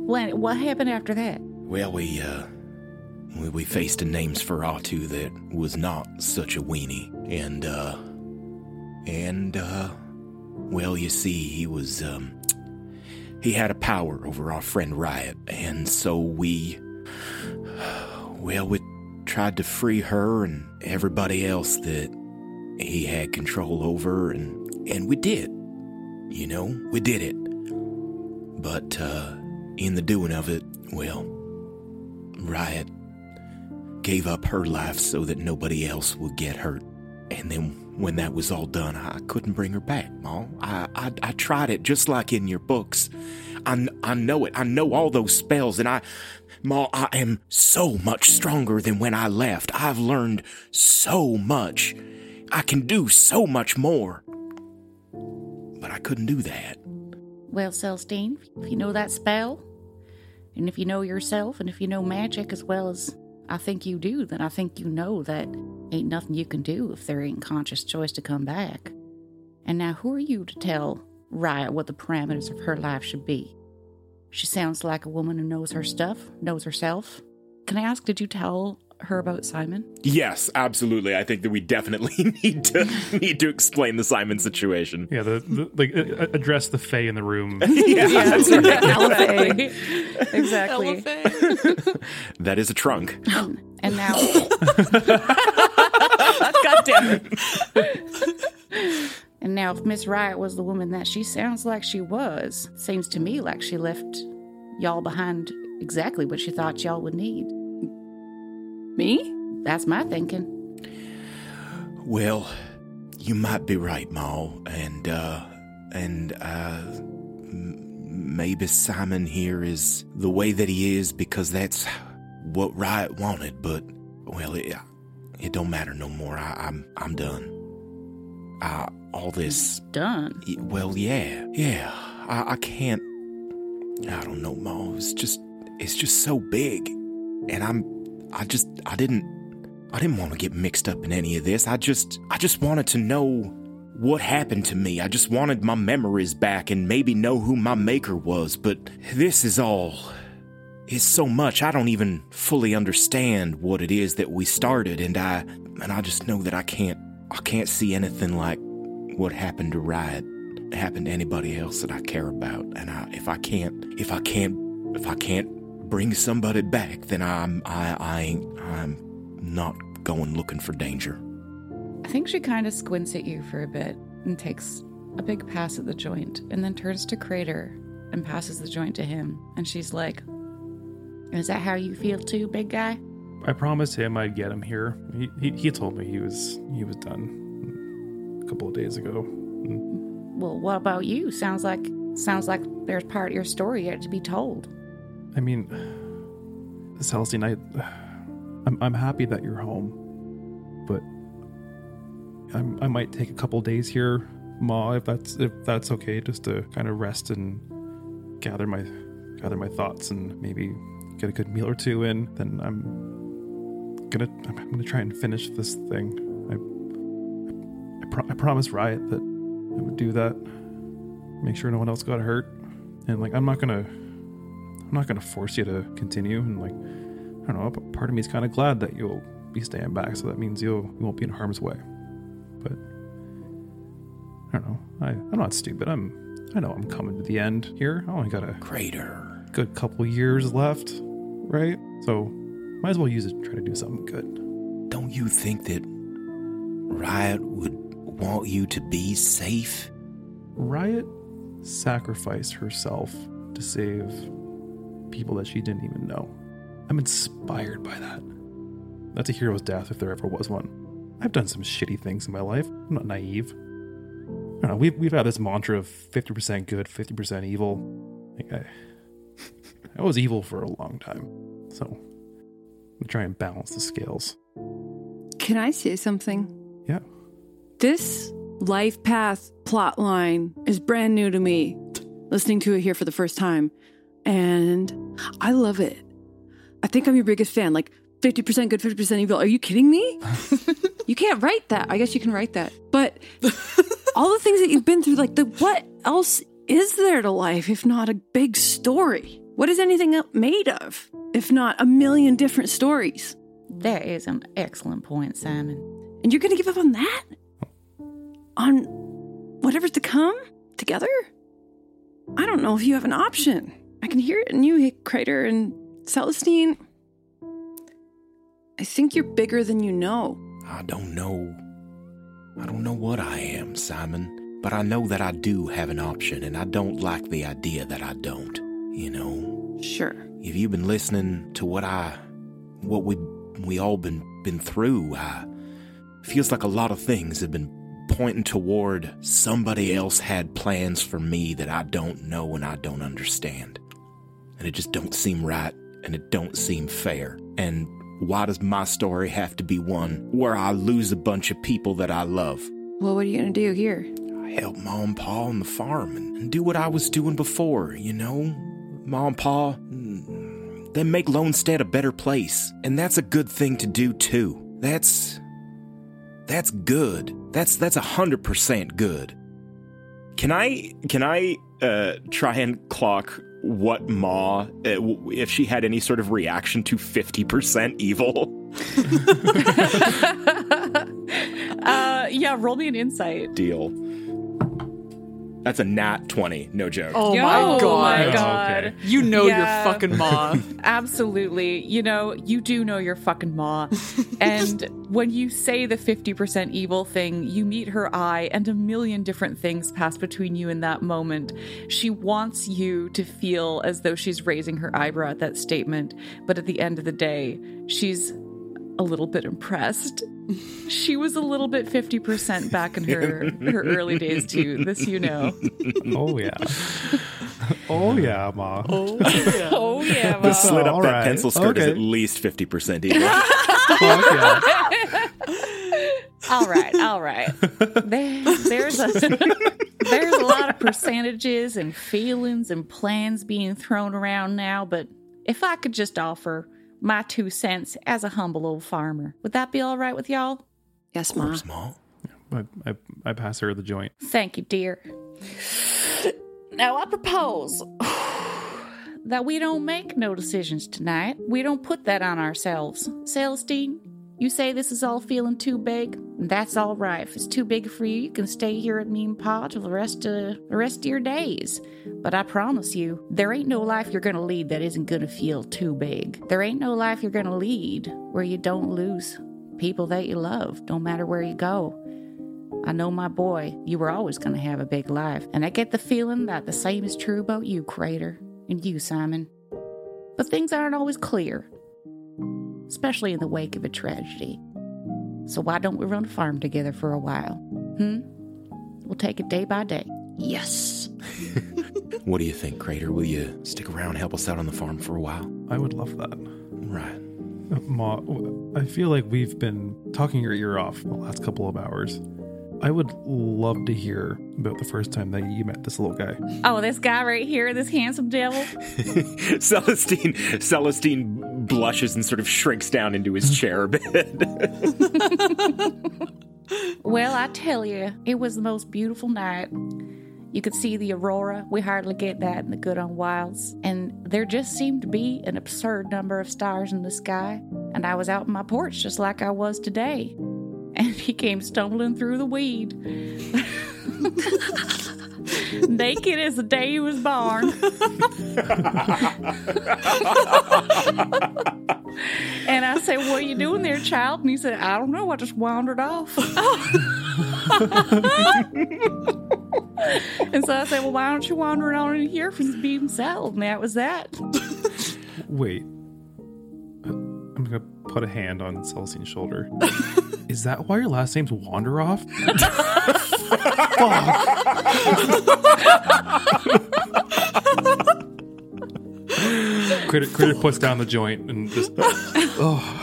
G: when, what happened after that?
A: well we uh we, faced a Nosferatu that was not such a weenie and uh and uh well you see he was um he had a power over our friend Riot, and so we. Well, we tried to free her and everybody else that he had control over, and, and we did. You know, we did it. But uh, in the doing of it, well, Riot gave up her life so that nobody else would get hurt. And then when that was all done, I couldn't bring her back, Ma. I, I, I tried it just like in your books. I, I know it. I know all those spells, and I, Ma, I am so much stronger than when I left. I've learned so much. I can do so much more. But I couldn't do that.
G: Well, Celestine, if you know that spell, and if you know yourself, and if you know magic as well as I think you do, then I think you know that ain't nothing you can do if there ain't conscious choice to come back. And now, who are you to tell Riot what the parameters of her life should be? She sounds like a woman who knows her stuff, knows herself. Can I ask, did you tell her about Simon?
K: Yes, absolutely. I think that we definitely need to need to explain the Simon situation.
O: Yeah, the, the like uh, address the Fae in the room.
K: Yeah, that's right.
G: exactly.
K: That is a trunk.
G: And now, God damn it. and now, if Miss Riot was the woman that she sounds like she was, seems to me like she left y'all behind exactly what she thought y'all would need.
H: Me?
G: That's my thinking.
A: Well, you might be right, Ma, and uh, and uh, m- maybe Simon here is the way that he is because that's what Riot wanted. But well, it it don't matter no more. I, I'm I'm done. I, all this
G: done.
A: Well, yeah, yeah. I, I can't. I don't know, Ma. It's just it's just so big, and I'm I just I didn't I didn't want to get mixed up in any of this. I just I just wanted to know what happened to me. I just wanted my memories back and maybe know who my maker was, but this is all is so much I don't even fully understand what it is that we started and I and I just know that I can't I can't see anything like what happened to Riot happened to anybody else that I care about. And I if I can't if I can't if I can't bring somebody back, then I'm I I ain't I'm not going looking for danger.
J: I think she kind of squints at you for a bit and takes a big pass at the joint and then turns to Crater and passes the joint to him. And she's like, Is that how you feel too, big guy?
C: I promised him I'd get him here. He, he, he told me he was he was done a couple of days ago.
G: Well, what about you? Sounds like sounds like there's part of your story yet to be told.
C: I mean, Celestine, I, I'm I'm happy that you're home, but I'm, I might take a couple days here, Ma, if that's if that's okay, just to kind of rest and gather my gather my thoughts and maybe get a good meal or two in. Then I'm gonna I'm gonna try and finish this thing. I I, pro- I promised Riot that I would do that. Make sure no one else got hurt, and like I'm not gonna I'm not gonna force you to continue. And like I don't know, but part of me is kind of glad that you'll be staying back, so that means you'll you won't be in harm's way. But I don't know. I I'm not stupid. I'm I know I'm coming to the end here. I only got a
A: crater,
C: good couple years left, right? So might as well use it to try to do something good.
A: Don't you think that Riot would want you to be safe?
C: Riot sacrificed herself to save people that she didn't even know. I'm inspired by that. That's a hero's death if there ever was one. I've done some shitty things in my life. I'm not naive. I don't know. We've, we've had this mantra of 50% good, 50% evil. Like I, I was evil for a long time. So I'm try and balance the scales.
H: Can I say something?
C: Yeah.
H: This life path plot line is brand new to me. Listening to it here for the first time. And I love it. I think I'm your biggest fan. Like 50% good, 50% evil. Are you kidding me? you can't write that. I guess you can write that. But all the things that you've been through, like the what else is there to life if not a big story? What is anything made of if not a million different stories?
G: That is an excellent point, Simon.
H: And you're going to give up on that? On whatever's to come together? I don't know if you have an option. I can hear it in you, Crater and Celestine. I think you're bigger than you know.
A: I don't know. I don't know what I am, Simon, but I know that I do have an option, and I don't like the idea that I don't. You know.
H: Sure.
A: If you've been listening to what I, what we we all been been through, I feels like a lot of things have been pointing toward somebody else had plans for me that I don't know and I don't understand. And it just don't seem right and it don't seem fair. And why does my story have to be one where I lose a bunch of people that I love?
H: Well, what are you going to do here?
A: I help Mom and Pa on the farm and, and do what I was doing before, you know? Mom and Pa, mm, they make Lonestead a better place. And that's a good thing to do too. That's that's good. That's that's a hundred percent good.
K: Can I can I uh, try and clock what Ma uh, if she had any sort of reaction to fifty percent evil?
I: uh, yeah, roll me an insight.
K: Deal. That's a nat twenty, no joke.
I: Oh
G: Yo,
I: my god!
G: my God.
I: Oh, okay. You know
G: Yeah.
I: your fucking ma.
G: Absolutely. You know, you do know your fucking ma. and when you say the 50% evil thing, you meet her eye, and a million different things pass between you in that moment. She wants you to feel as though she's raising her eyebrow at that statement, but at the end of the day, she's a little bit impressed. She was a little bit 50% back in her her early days too, this you know.
C: Oh yeah. oh yeah, ma.
I: Oh yeah.
G: Oh yeah,
K: The slit up
C: all
K: that
C: right.
K: pencil skirt is at least fifty percent evil.
C: Fuck yeah.
G: all right, all right. There, there's a there's a lot of percentages and feelings and plans being thrown around now, but if I could just offer my two cents as a humble old farmer, would that be all right with y'all?
H: Yes, Ma.
A: Ma.
C: I, I, I pass her the joint.
G: Thank you, dear. Now I propose that we don't make no decisions tonight. We don't put that on ourselves. Celestine, You say this is all feeling too big? That's all right. If it's too big for you, you can stay here at Mean Paw till the rest of the rest of your days. But I promise you, there ain't no life you're gonna lead that isn't gonna feel too big. There ain't no life you're gonna lead where you don't lose people that you love, no matter where you go. I know my boy, you were always gonna have a big life, and I get the feeling that the same is true about you, Crater, and you, Simon. But things aren't always clear especially in the wake of a tragedy. So why don't we run a farm together for a while? Hmm? We'll take it day by day.
H: Yes.
K: What do you think, Crater? Will you stick around, and help us out on the farm for a while?
C: I would love that.
K: Right.
C: Ma, I feel like we've been talking your ear off the last couple of hours. I would love to hear about the first time that you met this little guy.
G: Oh, this guy right here, this handsome devil.
K: Celestine Celestine blushes and sort of shrinks down into his chair a bit.
G: Well, I tell you, it was the most beautiful night. You could see the aurora. We hardly get that in the good on wilds. And there just seemed to be an absurd number of stars in the sky. And I was out on my porch just like I was today. And he came stumbling through the weed. Naked as the day he was born. and I said, What are you doing there, child? And he said, I don't know. I just wandered off. and so I said, Well, why don't you wander on in here and salad? And that was that.
C: Wait. Gonna put a hand on Celestine's shoulder. Is that why your last name's Wanderoff?
O: Critter, Critter puts down the joint and just.
C: oh.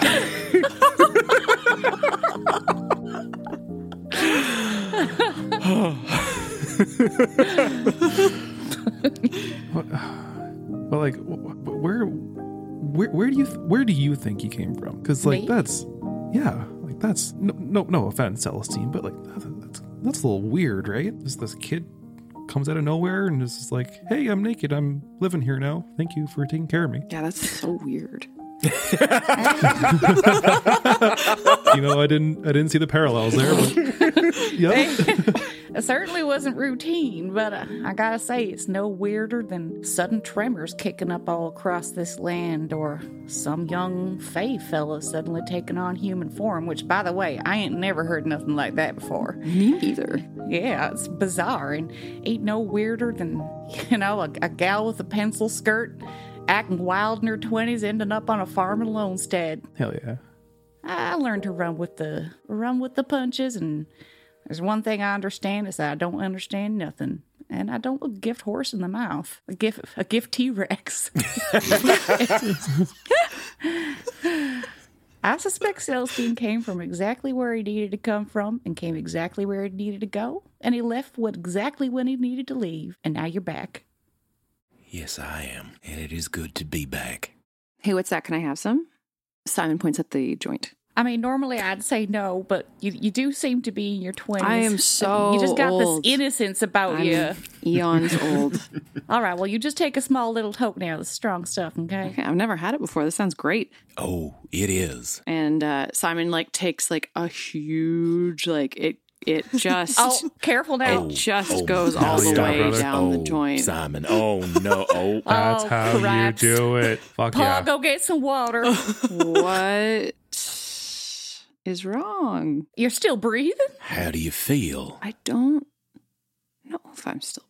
C: But like, where, where, where do you, where do you think he came from? Because like
G: Me?
C: that's, yeah, like that's no, no, no offense, Celestine, but like that, that's that's a little weird, right? This this kid comes out of nowhere and is just like, hey, I'm naked, I'm living here now. Thank you for taking care of me.
H: Yeah, that's so weird.
C: you know, I didn't, I didn't see the parallels there, but yeah.
G: It certainly wasn't routine, but uh, I gotta say, it's no weirder than sudden tremors kicking up all across this land, or some young fae fella suddenly taking on human form, which, by the way, I ain't never heard nothing like that before.
H: Me either.
G: Yeah, it's bizarre and ain't no weirder than, you know, a, a gal with a pencil skirt acting wild in her 20s ending up on a farm in Lone Lonestead.
C: Hell yeah.
G: I learned to run with the run with the punches, and there's one thing I understand is that I don't understand nothing, and I don't look gift horse in the mouth, a gift a gift T Rex. I suspect Celestine came from exactly where he needed to come from, and came exactly where he needed to go, and he left what exactly when he needed to leave, and now you're back.
A: Yes, I am. And it is good to be back.
H: Hey, what's that? Can I have some? Simon points at the joint.
G: I mean, normally I'd say no, but you you do seem to be in your twenties.
H: I am so
G: You just got
H: old.
G: this innocence about
H: I'm
G: you.
H: eons old.
G: All right, well, you just take a small little toke now. This strong stuff, okay?
H: Okay, I've never had it before. This sounds great.
A: Oh, it is.
H: And uh, Simon like takes like a huge like it it just
G: Oh, careful now.
H: it just
A: oh,
H: goes
A: now
H: all the
A: stop,
H: way
A: brother.
H: down the
A: Oh,
H: joint.
A: Simon. Oh, no. Oh, oh,
O: That's
G: Oh,
O: how
G: craps.
O: you do it. Fuck
G: Paul,
O: yeah.
G: go get some water.
H: what is wrong?
G: You're still breathing?
A: how do you feel?
H: I don't know if I'm still breathing.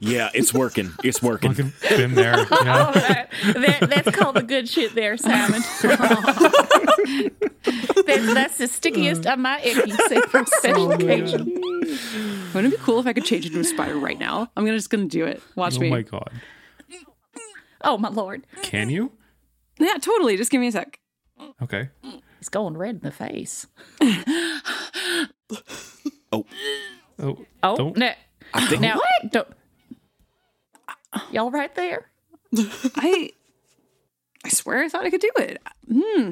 K: Yeah, it's working. It's working.
O: Fucking been there.
G: All
O: Yeah.
G: right. That, that's called the good shit there, Simon. that's, that's the stickiest of my icky for special occasion.
H: Wouldn't it be cool if I could change into a spider right now? I'm gonna just gonna do it. Watch
O: oh
H: me.
O: Oh my god.
G: Oh, my lord.
O: Can you?
H: Yeah, totally. Just give me a sec.
O: Okay.
G: He's going red in the face.
A: Oh,
O: Oh.
G: Oh,
O: Don't-
G: no.
A: I think
G: Now, don't. Y'all right there?
H: I I swear I thought I could do it. Hmm.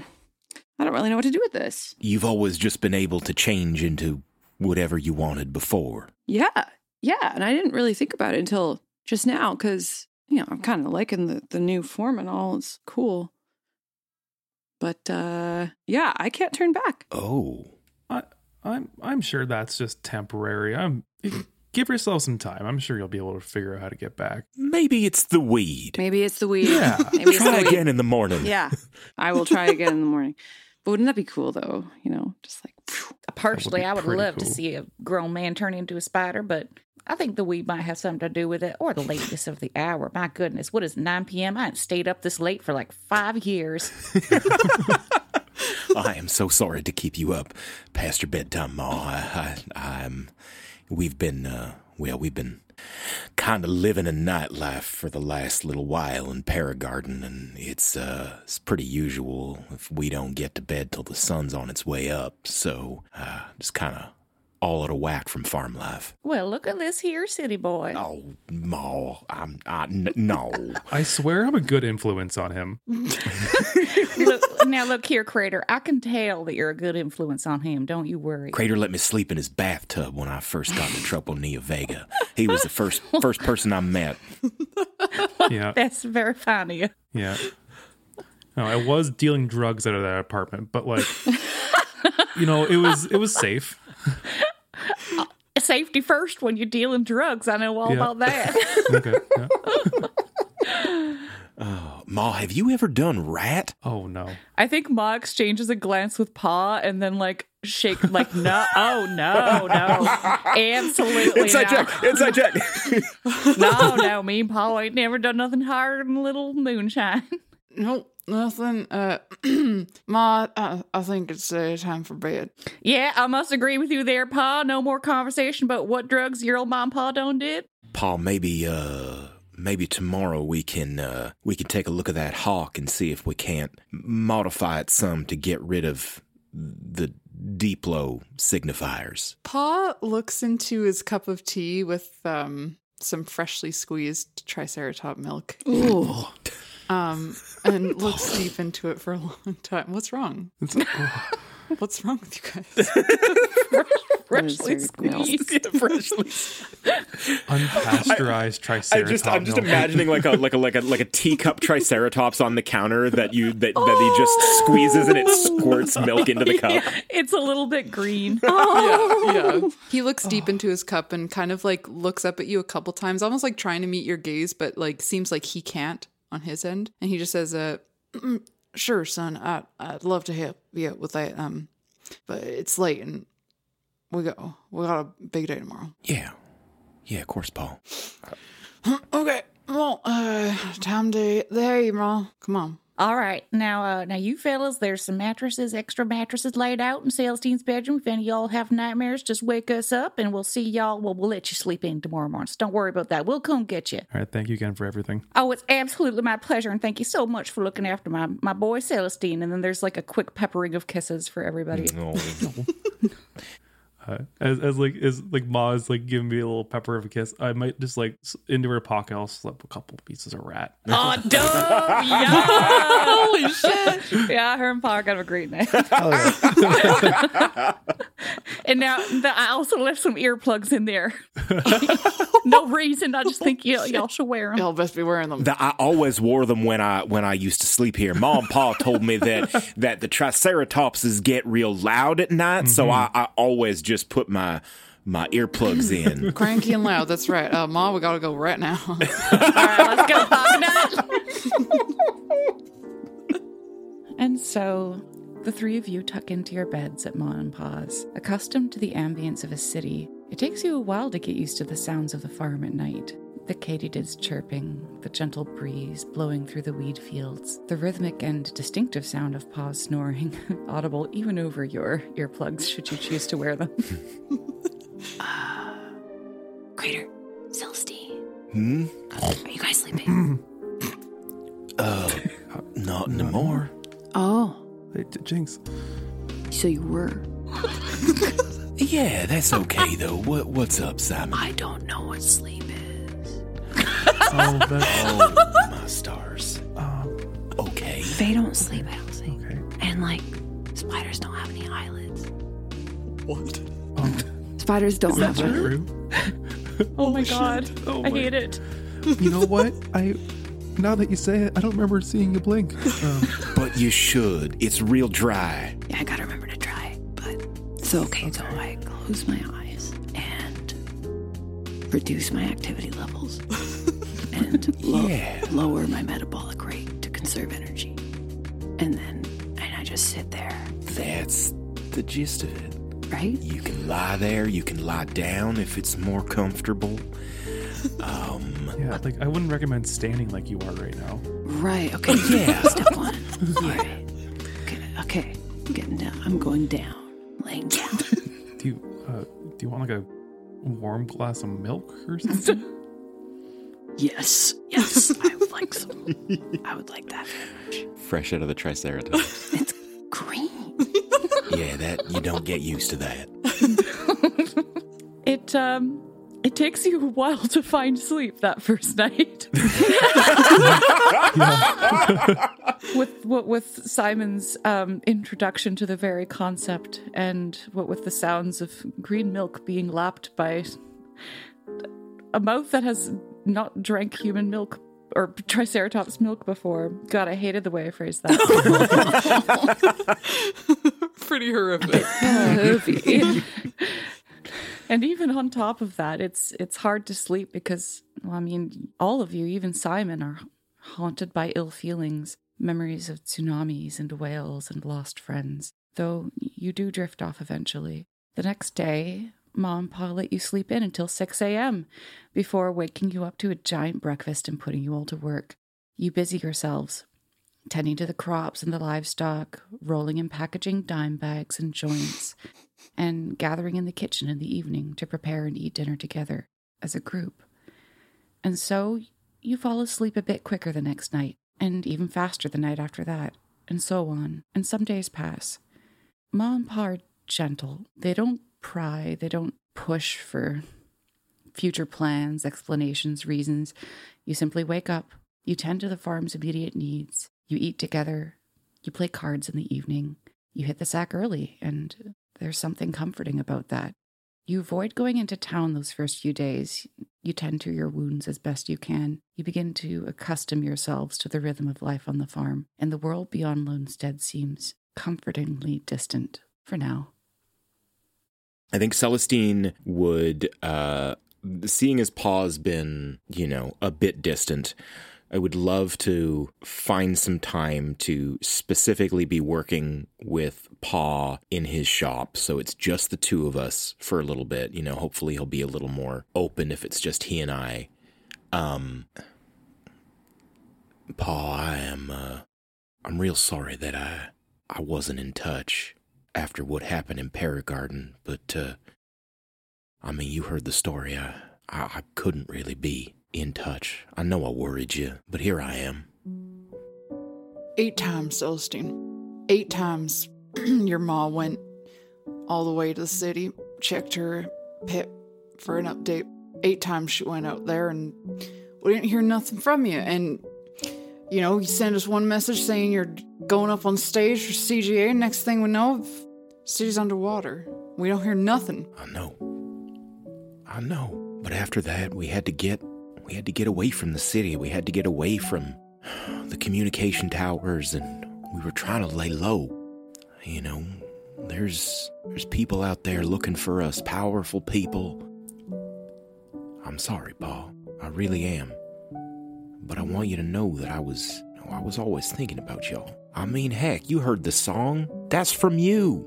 H: I don't really know what to do with this.
A: you've always just been able to change into whatever you wanted before.
H: Yeah. Yeah. And I didn't really think about it until just now because, you know, I'm kind of liking the, the new form and all. It's cool. But uh yeah, I can't turn back.
K: Oh.
C: I, I'm I'm sure that's just temporary. I'm give yourself some time. I'm sure you'll be able to figure out how to get back.
K: Maybe it's the weed.
H: Maybe it's the weed.
C: Yeah.
H: Maybe it's
K: Try
H: the weed.
K: again in the morning.
H: Yeah. I will try again in the morning. But wouldn't that be cool though? You know, just like
G: Personally, uh,
H: be
G: I would
H: pretty
G: love to see a grown man turn into a spider, but I think the weed might have something to do with it, or the lateness of the hour. My goodness, what is 9 p.m.? I ain't stayed up this late for like five years.
A: I am so sorry to keep you up past your bedtime, Ma. I, I, I'm. We've been, uh, well, we've been kind of living a nightlife for the last little while in Paragarden, and it's, uh, it's pretty usual if we don't get to bed till the sun's on its way up. So, uh, just kind of all out of whack from farm life.
G: Well, look at this here, city boy.
A: Oh, Ma, I'm, I, n- no.
C: I swear I'm a good influence on him.
G: look, now, look here, Crater. I can tell that you're a good influence on him. Don't you worry.
A: Crater let me sleep in his bathtub when I first got to Tropo Neo Vega. He was the first first person I met.
C: Yeah.
G: That's very fine of you.
C: Yeah. No, I was dealing drugs out of that apartment, but like you know, it was it was safe.
G: Safety first when you're dealing drugs. I know all
C: Yeah.
G: about that.
C: okay.
A: Oh, Ma, have you ever done rat?
C: Oh no.
I: I think Ma exchanges a glance with Pa and then like shake like no oh no no absolutely
K: Inside
I: not.
K: check. Inside check.
I: no no me and Pa ain't never done nothing harder than a little moonshine.
D: Nope, nothing. Uh, Ma, I, I think it's uh, time for bed.
I: Yeah, I must agree with you there, Pa. No more conversation about what drugs your old mom and Pa done did.
A: Pa, maybe uh maybe tomorrow we can uh we can take a look at that hawk and see if we can't modify it some to get rid of the Diplo signifiers.
D: Pa looks into his cup of tea with um some freshly squeezed triceratop milk.
H: Ooh.
D: Um, and looks deep into it for a long time. What's wrong? What's wrong with you guys?
I: Freshly squeezed.
K: Freshly
C: Unpasteurized triceratops.
K: I just I'm just imagining like a like a like a like a teacup triceratops on the counter that you that, that he just squeezes and it squirts milk into the cup.
I: It's a little bit green.
D: yeah, yeah. He looks deep into his cup and kind of like looks up at you a couple times, almost like trying to meet your gaze, but like seems like he can't on his end. And he just says, "Uh, "Mm, sure, son. I I'd love to help you with that. Um, but it's late and we got we got a big day tomorrow.
A: Yeah. Yeah, of course, Paul.
D: okay. Well, uh, time to there, you Ma. Come on.
G: All right, now, uh, now you fellas, there's some mattresses, extra mattresses laid out in Celestine's bedroom. If any of y'all have nightmares, just wake us up, and we'll see y'all. Well, we'll let you sleep in tomorrow morning. So don't worry about that. We'll come get you.
C: All right, thank you again for everything.
G: Oh, it's absolutely my pleasure, and thank you so much for looking after my my boy Celestine. And then there's like a quick peppering of kisses for everybody.
C: Uh, as as like as like Ma is like giving me a little pepper of a kiss, I might just like into her pocket. I'll slip a couple pieces of rat.
I: Oh, duh! Yeah. Holy shit! Yeah, her and Pa got a great night. and now the, I also left some earplugs in there. no reason. I just think y- y'all should wear them.
D: Y'all best be wearing them.
A: That I always wore them when I when I used to sleep here. Mom and Pa told me that that the triceratopses get real loud at night, so I, I always just put my my earplugs in.
D: Cranky and loud. That's right. Uh, Ma, we gotta go right now.
I: All right, let's go, Pa.
J: And so the three of you tuck into your beds at Ma and Pa's. Accustomed to the ambience of a city, it takes you a while to get used to the sounds of the farm at night. The katydids chirping, the gentle breeze blowing through the weed fields, the rhythmic and distinctive sound of paws snoring, audible even over your earplugs should you choose to wear them.
H: Crater, Celestine,
A: Hmm?
H: are you guys sleeping?
A: Uh, not anymore.
H: oh,
C: Hey, Jinx.
H: so you were.
A: Yeah, that's okay though. What what's up, Simon?
H: I don't know what sleep is.
C: Oh, that's
A: Oh my stars.
C: um,
A: Okay.
H: They don't sleep, I don't think.
C: okay.
H: And like, spiders don't have any eyelids.
K: What?
H: Spiders don't have
C: Is that
H: eyelids.
C: true?
I: Oh my god.
C: Oh
I: I
C: my-
I: hate it.
C: You know what? I now that you say it, I don't remember seeing you blink. Um,
A: But you should. It's real dry.
H: Yeah, I gotta remember to try. But it's okay, so I close my eyes and reduce my activity levels and lo-
A: Yeah.
H: lower my metabolic rate to conserve energy. And then and I just sit there,
A: That's the gist of it.
H: right?
A: You can lie there, you can lie down if it's more comfortable. Um,
C: yeah, like I wouldn't recommend standing like you are right now.
H: Right. Okay.
A: Yeah.
H: Step one. All right. Okay. Okay. I'm getting down. I'm going down. Laying down.
C: Do you uh, do you want like a warm glass of milk or something?
H: yes. Yes. I would like some. I would like that.
P: Fresh out of the Triceratops.
H: It's green.
A: yeah, that you don't get used to that.
G: It um it takes you a while to find sleep that first night. with what with Simon's um, introduction to the very concept, and what with the sounds of green milk being lapped by a mouth that has not drank human milk or Triceratops milk before. God, I hated the way I phrased that.
D: Pretty horrific.
G: And even on top of that, it's it's hard to sleep because well, I mean, all of you, even Simon, are haunted by ill feelings, memories of tsunamis and whales and lost friends. Though you do drift off eventually. The next day, Mom and Pa let you sleep in until 6 a.m. before waking you up to a giant breakfast and putting you all to work. You busy yourselves, tending to the crops and the livestock, rolling and packaging dime bags and joints, and gathering in the kitchen in the evening to prepare and eat dinner together as a group. And so you fall asleep a bit quicker the next night, and even faster the night after that, and so on, and some days pass. Ma and Pa are gentle. They don't pry, they don't push for future plans, explanations, reasons. You simply wake up, you tend to the farm's immediate needs, you eat together, you play cards in the evening, you hit the sack early, and there's something comforting about that. You avoid going into town those first few days. You tend to your wounds as best you can. You begin to accustom yourselves to the rhythm of life on the farm, and the world beyond Lonestead seems comfortingly distant for now.
P: I think Celestine would, uh, seeing his paw's been, you know, a bit distant, I would love to find some time to specifically be working with Paw in his shop. So it's just the two of us for a little bit. You know, hopefully he'll be a little more open if it's just he and I. Um,
A: Paul, I am, uh, I'm real sorry that I, I wasn't in touch after what happened in Paragarden, but, uh, I mean, you heard the story. I, I, I couldn't really be in touch. I know I worried you, but here I am.
D: Eight times, Celestine. Eight times your ma went all the way to the city, checked her pit for an update. Eight times she went out there and we didn't hear nothing from you. And, you know, you send us one message saying you're going up on stage for CGA. Next thing we know, city's underwater. We don't hear nothing.
A: I know. I know. But after that, we had to get we had to get away from the city. We had to get away from the communication towers and we were trying to lay low. You know, there's there's people out there looking for us, powerful people. I'm sorry, Paul. I really am. But I want you to know that I was I was always thinking about y'all. I mean, heck, you heard the song. That's from you.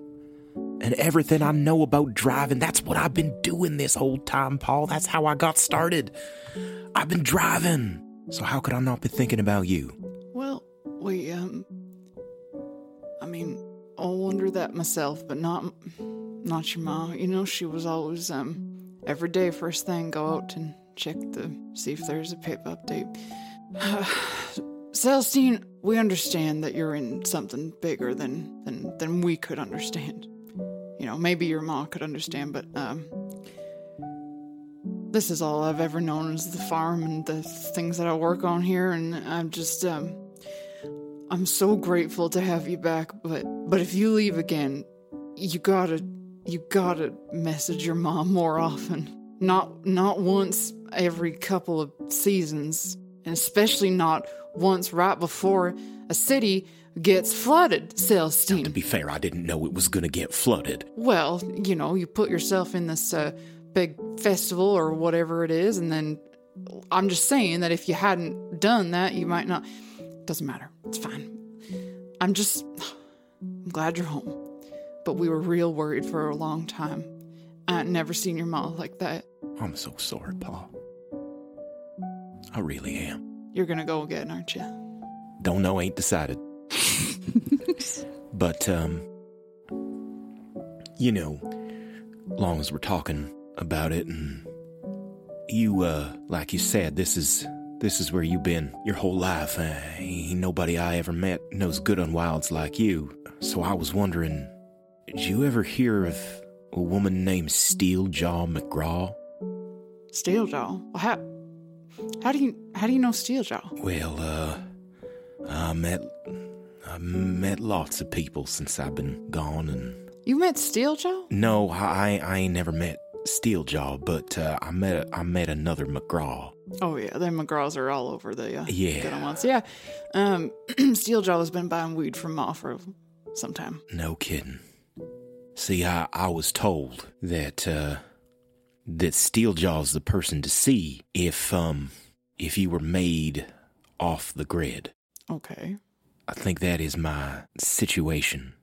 A: And everything I know about driving, that's what I've been doing this whole time, Paul. That's how I got started. I've been driving. So how could I not be thinking about you?
D: Well, we, um, I mean, I wonder that myself, but not, not your mom. You know, she was always, um, every day first thing go out and check the, see if there's a pip update. Celestine, we understand that you're in something bigger than, than, than we could understand. You know, maybe your mom could understand, but, um, this is all I've ever known is the farm and the things that I work on here, and I'm just, um, I'm so grateful to have you back, but but if you leave again, you gotta you gotta message your mom more often. Not not once every couple of seasons. And especially not once right before a city gets flooded, Celestine.
A: To be fair, I didn't know it was going to get flooded.
D: Well, you know, you put yourself in this uh, big festival or whatever it is, and then I'm just saying that if you hadn't done that, you might not. Doesn't matter. It's fine. I'm just. I'm glad you're home. But we were real worried for a long time. I ain't never seen your mom like that.
A: I'm so sorry, Pa. I really am.
D: You're gonna go again, aren't you?
A: Don't know, ain't decided. but, um, you know, long as we're talking about it and you, uh, like you said, this is, this is where you've been your whole life. Uh, ain't nobody I ever met knows good on wilds like you. So I was wondering, did you ever hear of a woman named Steeljaw McGraw?
D: Steeljaw? Well, how, how do you, how do you know Steeljaw?
A: Well, uh, I met, I met lots of people since I've been gone and
D: You met Steeljaw?
A: No, I I ain't never met Steeljaw, but uh, I met I met another McGraw.
D: Oh yeah, the McGraws are all over the uh,
A: Yeah.
D: good ones. Yeah, um, Steeljaw has been buying weed from Ma for some time.
A: No kidding. See, I I was told that uh, that Steeljaw's the person to see if um if you were made off the grid.
D: Okay.
A: I think that is my situation.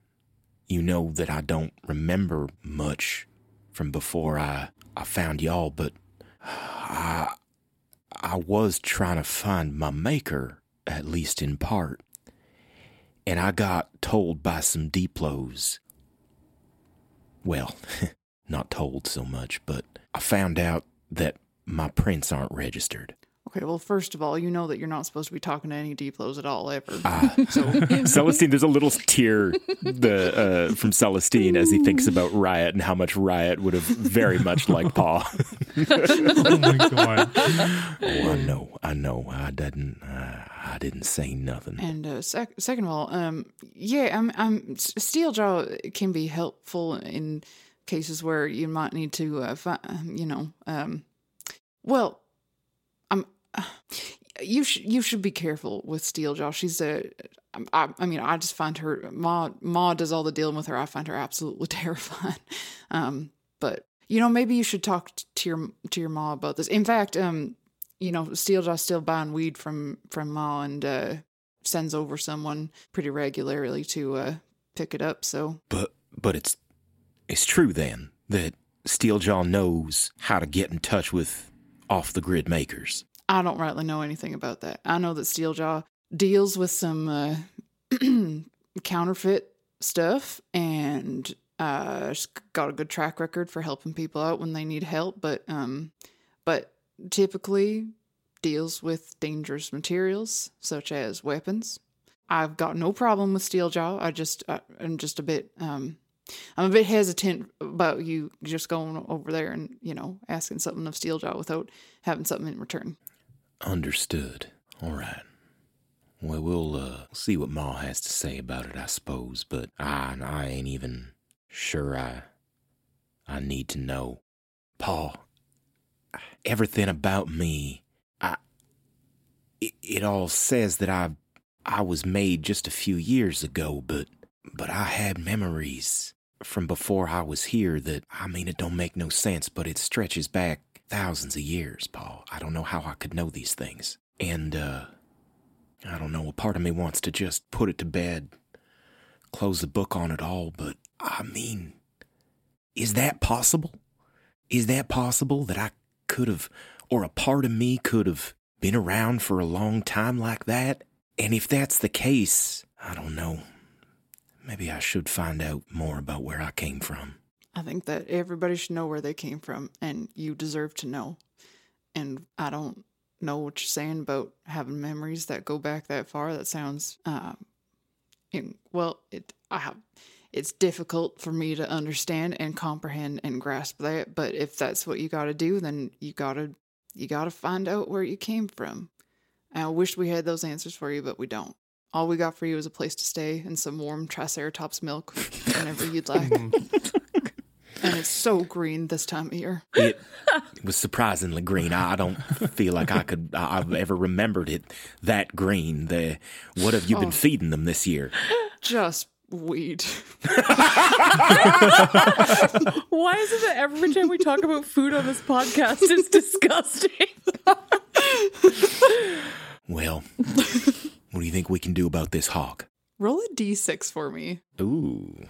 A: You know that I don't remember much from before I I found y'all, but I I was trying to find my maker, at least in part. And I got told by some Diplos. Well, not told so much, but I found out that my prints aren't registered.
D: Okay, well, first of all, you know that you're not supposed to be talking to any Diplos at all ever.
K: Ah. Celestine, there's a little tear the, uh, from Celestine as he thinks about Riot and how much Riot would have very much liked Paul.
O: oh my god!
A: Oh, I know, I know. I didn't, uh, I didn't say nothing.
D: And uh, sec- second of all, um, yeah, I'm, I'm Steeljaw can be helpful in cases where you might need to, uh, fi- you know, um, well, I'm. You should you should be careful with Steeljaw. She's a. I, I mean, I just find her Ma Ma does all the dealing with her. I find her absolutely terrifying. Um, but you know, maybe you should talk to your to your ma about this. In fact, um, you know, Steeljaw's still buying weed from from Ma and uh, sends over someone pretty regularly to uh, pick it up. So
A: But but it's it's true then that Steeljaw knows how to get in touch with off the grid makers.
D: I don't rightly know anything about that. I know that Steeljaw deals with some uh, counterfeit stuff and uh, got a good track record for helping people out when they need help, but um, but typically deals with dangerous materials such as weapons. I've got no problem with Steeljaw. I just uh, I'm just a bit um, I'm a bit hesitant about you just going over there and you know asking something of Steeljaw without having something in return.
A: Understood. All right. Well, we'll uh, see what Ma has to say about it, I suppose. But I, I ain't even sure I, I need to know. Paul, everything about me, I, it, it all says that I, I was made just a few years ago. But, but I had memories from before I was here that I mean, it don't make no sense, but it stretches back thousands of years, Paul. I don't know how I could know these things. And, uh, I don't know, a part of me wants to just put it to bed, close the book on it all, but I mean, is that possible? Is that possible that I could have, or a part of me could have been around for a long time like that? And if that's the case, I don't know. Maybe I should find out more about where I came from.
D: I think that everybody should know where they came from, and you deserve to know. And I don't know what you're saying about having memories that go back that far. That sounds, um, in, well, it I have, it's difficult for me to understand and comprehend and grasp that. But if that's what you got to do, then you gotta you gotta find out where you came from. I wish we had those answers for you, but we don't. All we got for you is a place to stay and some warm Triceratops milk whenever you'd like. Mm. And it's so green this time of year.
A: It was surprisingly green. I don't feel like I could. I've ever remembered it that green. The what have you been
D: Oh.
A: feeding them this year?
D: Just weed.
G: Why is it that every time we talk about food on this podcast, it's disgusting?
A: Well, what do you think we can do about this hawk?
D: Roll a d6 for me.
A: Ooh,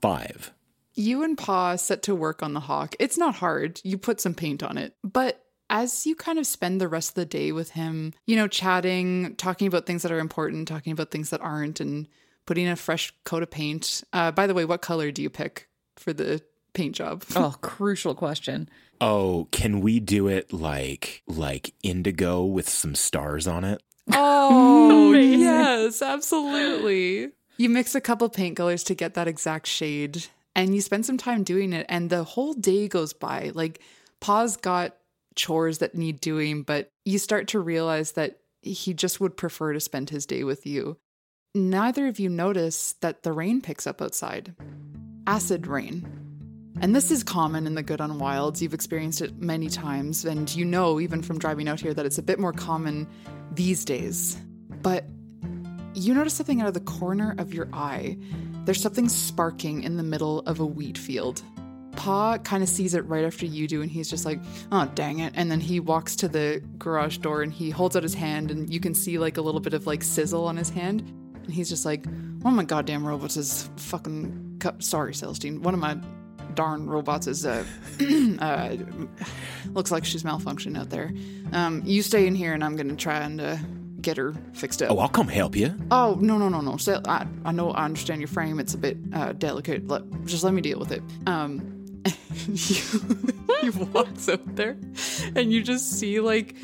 A: five.
D: You and Pa set to work on the hawk. It's not hard. You put some paint on it. But as you kind of spend the rest of the day with him, you know, chatting, talking about things that are important, talking about things that aren't, and putting a fresh coat of paint. Uh, by the way, what color do you pick for the paint job?
G: Oh, crucial question.
A: Oh, can we do it like like indigo with some stars on it?
D: Oh, yes, absolutely. You mix a couple paint colors to get that exact shade, and you spend some time doing it, and the whole day goes by. Like, Pa's got chores that need doing, but you start to realize that he just would prefer to spend his day with you. Neither of you notice that the rain picks up outside acid rain. And this is common in the Good on Wilds. You've experienced it many times, and you know, even from driving out here, that it's a bit more common these days. But you notice something out of the corner of your eye. There's something sparking in the middle of a wheat field. Pa kind of sees it right after you do, and he's just like, oh, dang it. And then he walks to the garage door and he holds out his hand, and you can see like a little bit of like sizzle on his hand. And he's just like, one of my goddamn robots is fucking. Cu- Sorry, Celestine. One of my darn robots is uh, uh looks like she's malfunctioning out there. Um, you stay in here, and I'm gonna try and uh, get her fixed up.
A: Oh, I'll come help you.
D: Oh no no no no! So, I I know I understand your frame. It's a bit uh, delicate. Let, just let me deal with it. Um, you, he walks up there, and you just see like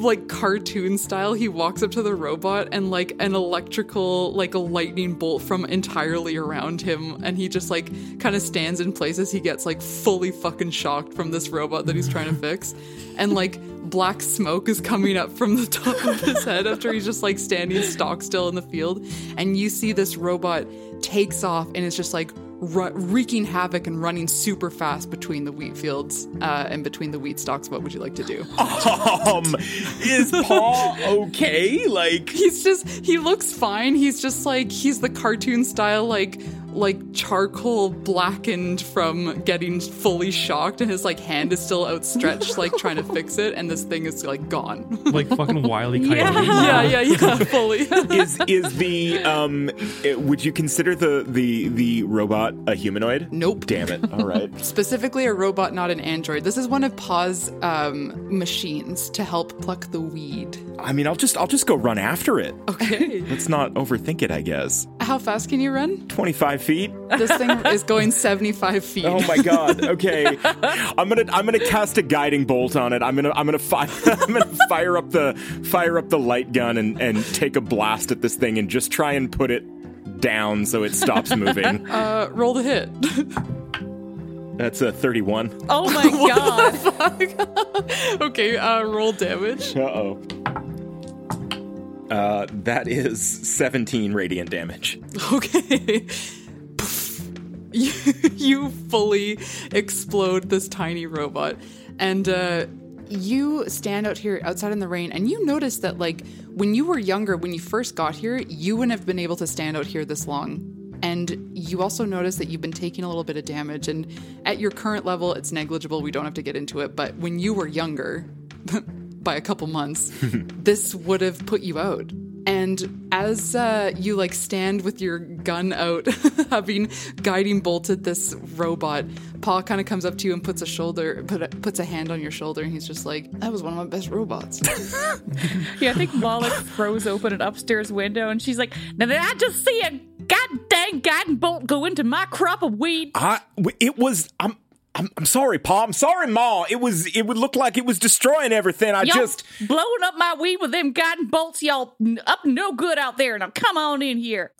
D: like cartoon style. He walks up to the robot, and like an electrical like a lightning bolt from entirely around him, and he just like kind of stands in place as he gets like fully fucking shocked from this robot that he's trying to fix, and like black smoke is coming up from the top of his head after he's just like standing stock still in the field and you see this robot takes off and it's just like wreaking havoc and running super fast between the wheat fields uh, and between the wheat stalks what would you like to do?
A: Um, is Paul okay? Like
D: he's just he looks fine. He's just like he's the cartoon style like like charcoal blackened from getting fully shocked and his like hand is still outstretched like trying to fix it and this thing is like gone
C: like fucking wily coyote.
D: yeah yeah yeah fully
A: is is the um? eh, Would you consider the the the robot a humanoid?
D: Nope.
A: Damn it! All right.
D: specifically a robot, not an android. This is one of Pa's um, machines to help pluck the weed.
A: I mean, I'll just I'll just go run after it.
D: Okay.
A: Let's not overthink it. I guess.
D: How fast can you run?
A: Twenty five feet.
D: This thing is going 75 feet.
A: Oh my god. Okay. I'm gonna I'm gonna cast a guiding bolt on it. I'm gonna I'm gonna fire I'm gonna fire up the fire up the light gun and and take a blast at this thing and just try and put it down so it stops moving.
D: Uh, roll the hit.
A: That's a 31.
G: Oh my god.
D: okay, uh, roll damage.
A: Uh oh. Uh, that is 17 radiant damage.
D: Okay. You, you fully explode this tiny robot. And uh, you stand out here outside in the rain, and you notice that, like, when you were younger, when you first got here, you wouldn't have been able to stand out here this long. And you also notice that you've been taking a little bit of damage. And at your current level, it's negligible. We don't have to get into it. But when you were younger, by a couple months, this would have put you out. And as uh, you like stand with your gun out, having guiding bolted this robot, Paul kind of comes up to you and puts a shoulder, put a, puts a hand on your shoulder, and he's just like, "That was one of my best robots."
G: Yeah, I think Wallach throws open an upstairs window and she's like, Now did I just see a god dang guiding bolt go into my crop of weed?
A: I, w- it was, I'm, I'm, I'm sorry, Pa. I'm sorry, Ma. It was, it would look like it was destroying everything. I
G: y'all
A: just,
G: blowing up my weed with them guiding bolts, y'all up no good out there. Now come on in here.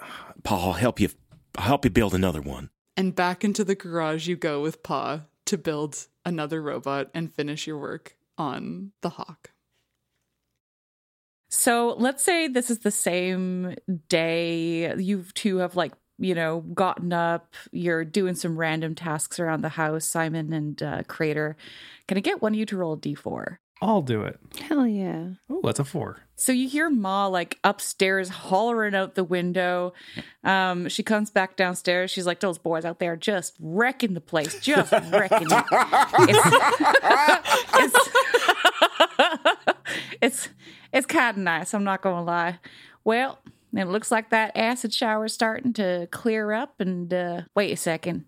A: Pa, I'll help you, I'll help you build another one.
D: and back into the garage you go with Pa to build another robot and finish your work on the hawk.
G: So let's say this is the same day you two have like you know, gotten up. You're doing some random tasks around the house, Simon and uh, Crater. Can I get one of you to roll a d4?
Q: I'll do it.
H: Hell yeah.
Q: Oh, that's a four.
G: So you hear Ma like upstairs hollering out the window. Um, she comes back downstairs. She's like, "Those boys out there just wrecking the place, just wrecking it." It's it's, it's it's kind of nice. I'm not gonna lie. Well, it looks like that acid shower is starting to clear up. And uh, wait a second.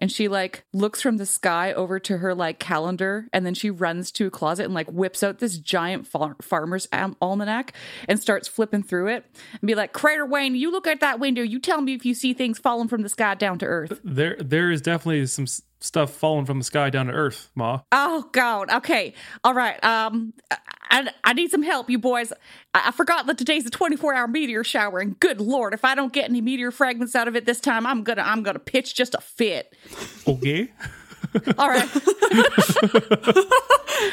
G: And she like looks from the sky over to her like calendar, and then she runs to a closet and like whips out this giant far- farmer's almanac and starts flipping through it and be like, "Crater Wayne, you look at that window. You tell me if you see things falling from the sky down to earth."
C: There, there is definitely some s- stuff falling from the sky down to earth, Ma.
G: Oh God. Okay. All right. Um, I, I need some help, you boys. I, I forgot that today's a 24 hour meteor shower, and good lord, if I don't get any meteor fragments out of it this time, I'm gonna I'm gonna pitch just a fit.
C: Okay.
G: All right.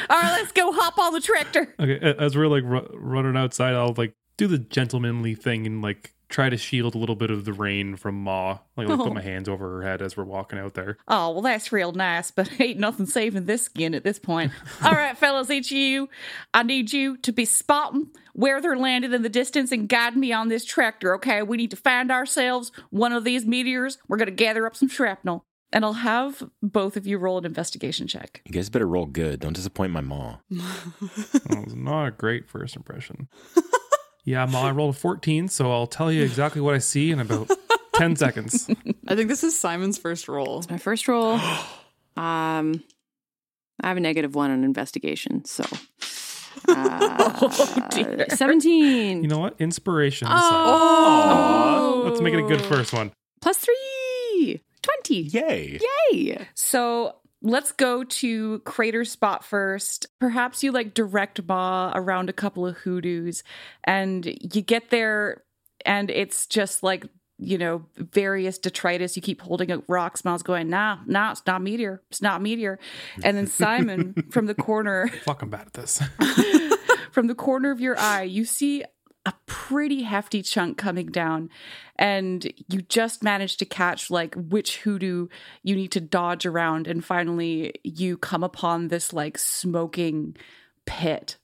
G: All right. Let's go hop on the tractor.
C: Okay. As we're like ru- running outside, I'll like do the gentlemanly thing and like try to shield a little bit of the rain from Ma. Like, like
G: Oh.
C: put my hands over her head as we're walking out there.
G: Oh, well, that's real nice, but ain't nothing saving this skin at this point. All right, fellas, each of you, I need you to be spotting where they're landed in the distance and guide me on this tractor, okay? We need to find ourselves one of these meteors. We're going to gather up some shrapnel. And I'll have both of you roll an investigation check.
A: You guys better roll good. Don't disappoint my ma.
C: That was not a great first impression. Yeah, Ma, I rolled a 14, so I'll tell you exactly what I see in about 10 seconds.
D: I think this is Simon's first roll.
H: It's my first roll. um, I have a negative one on investigation, so. Uh,
G: Oh, dear.
H: 17
C: You know what? Inspiration.
H: Oh.
C: Let's make it a good first one.
H: plus three. 20.
A: Yay.
H: Yay.
G: So let's go to Crater Spot first. Perhaps you like direct Ma around a couple of hoodoos, and you get there, and it's just like you know various detritus. You keep holding up rocks. Ma's going, nah, nah, it's not meteor. It's not meteor. And then Simon from the corner,
C: Fucking bad at this.
G: from the corner of your eye, you see a pretty hefty chunk coming down and you just manage to catch like which hoodoo you need to dodge around and finally you come upon this like smoking pit.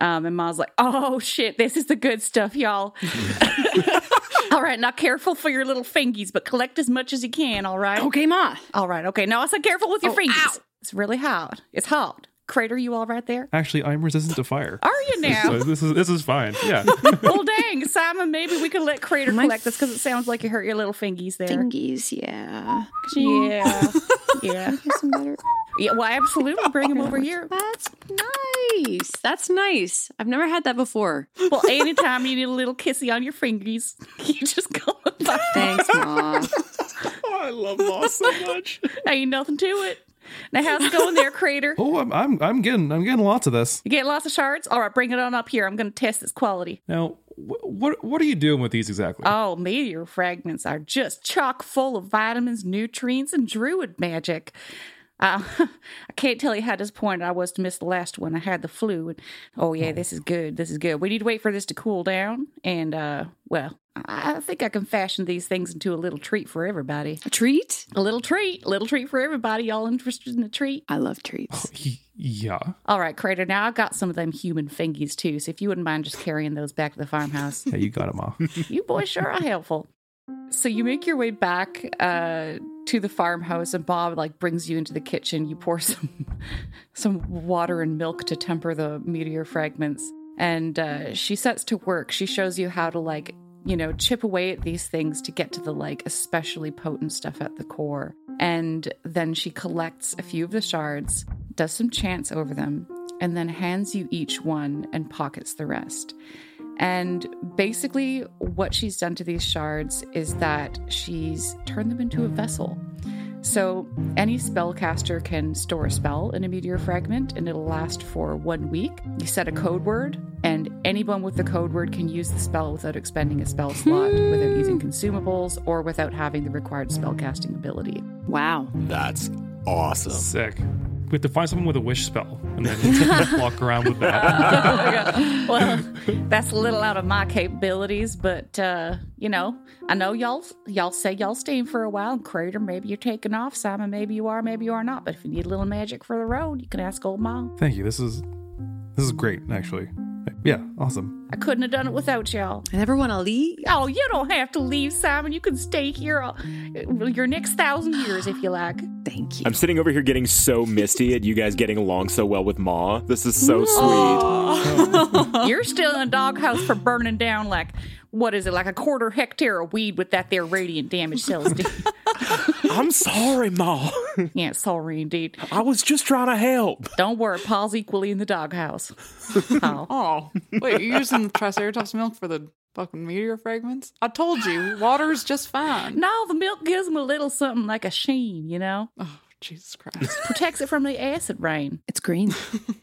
G: Um, and ma's like oh shit this is the good stuff y'all. All right now careful for your little fingies but collect as much as you can all right?
H: Okay, Ma.
G: all right okay now i said careful with your
H: Oh,
G: fingies.
H: ow.
G: it's really hot it's hot crater you all right there
C: Actually, I'm resistant to fire.
G: are you now
C: So this is this is fine. Yeah.
G: well, dang, Simon, maybe we could let Crater
H: My
G: collect this because it sounds like you hurt your little fingies there.
H: Fingies, yeah.
G: Yeah, yeah,
H: Some better.
G: yeah. Well, absolutely, bring him over here.
H: That's nice. That's nice. I've never had that before.
G: Well, anytime you need a little kissy on your fingies, you just go.
H: Thanks, Ma.
C: oh, I love Moss so much.
G: Ain't nothing to it. Now, how's it going there, Crater?
Q: Oh, I'm, I'm I'm getting I'm getting lots of this.
G: You getting lots of shards? All right, bring it on up here. I'm going to test its quality.
Q: Now, wh- what what are you doing with these exactly?
G: Oh, meteor fragments are just chock full of vitamins, nutrients, and druid magic. Uh, I can't tell you how disappointed I was to miss the last one. I had the flu. And, oh, yeah, this is good. This is good. We need to wait for this to cool down. And, uh, well, I I think I can fashion these things into a little treat for everybody.
H: A treat?
G: A little treat. A little treat for everybody. Y'all interested in a treat?
H: I love treats.
Q: yeah.
G: All right, Crater. Now I've got some of them human fingies, too. So if you wouldn't mind just carrying those back to the farmhouse.
Q: Yeah, you got it, Ma.
G: you boys sure are helpful. So you make your way back uh, to the farmhouse, and Bob like brings you into the kitchen. You pour some some water and milk to temper the meteor fragments, and uh, she sets to work. She shows you how to like you know chip away at these things to get to the like especially potent stuff at the core. And then she collects a few of the shards, does some chants over them, and then hands you each one and pockets the rest. And basically, what she's done to these shards is that she's turned them into a vessel. So, any spellcaster can store a spell in a meteor fragment and it'll last for one week. You set a code word, and anyone with the code word can use the spell without expending a spell slot, without using consumables, or without having the required spellcasting ability.
H: Wow.
A: That's awesome.
Q: Sick.
O: We have to find someone with a wish spell and then walk around with that.
G: well, that's a little out of my capabilities, but uh, you know, I know y'all y'all say y'all staying for a while. And Crater, maybe you're taking off. Simon, maybe you are, maybe you are not. But if you need a little magic for the road, you can ask old mom.
C: Thank you. This is this is great, actually. Yeah, awesome.
G: I couldn't have done it without y'all.
H: I never want to leave.
G: Oh, you don't have to leave, Simon. You can stay here all, your next thousand years if you like.
H: Thank you.
K: I'm sitting over here getting so misty at you guys getting along so well with Ma. This is so sweet.
G: You're still in a doghouse for burning down like what is it, like a quarter hectare of weed with that there radiant damage cells.
K: I'm sorry, Ma.
G: yeah, sorry indeed.
K: I was just trying to help.
G: Don't worry, Paul's equally in the doghouse.
D: Oh. oh. Wait, you're using the Triceratops milk for the fucking meteor fragments? I told you, water's just fine.
G: No, the milk gives them a little something like a sheen, you know?
D: Oh, Jesus Christ.
G: Protects it from the acid rain.
H: It's green.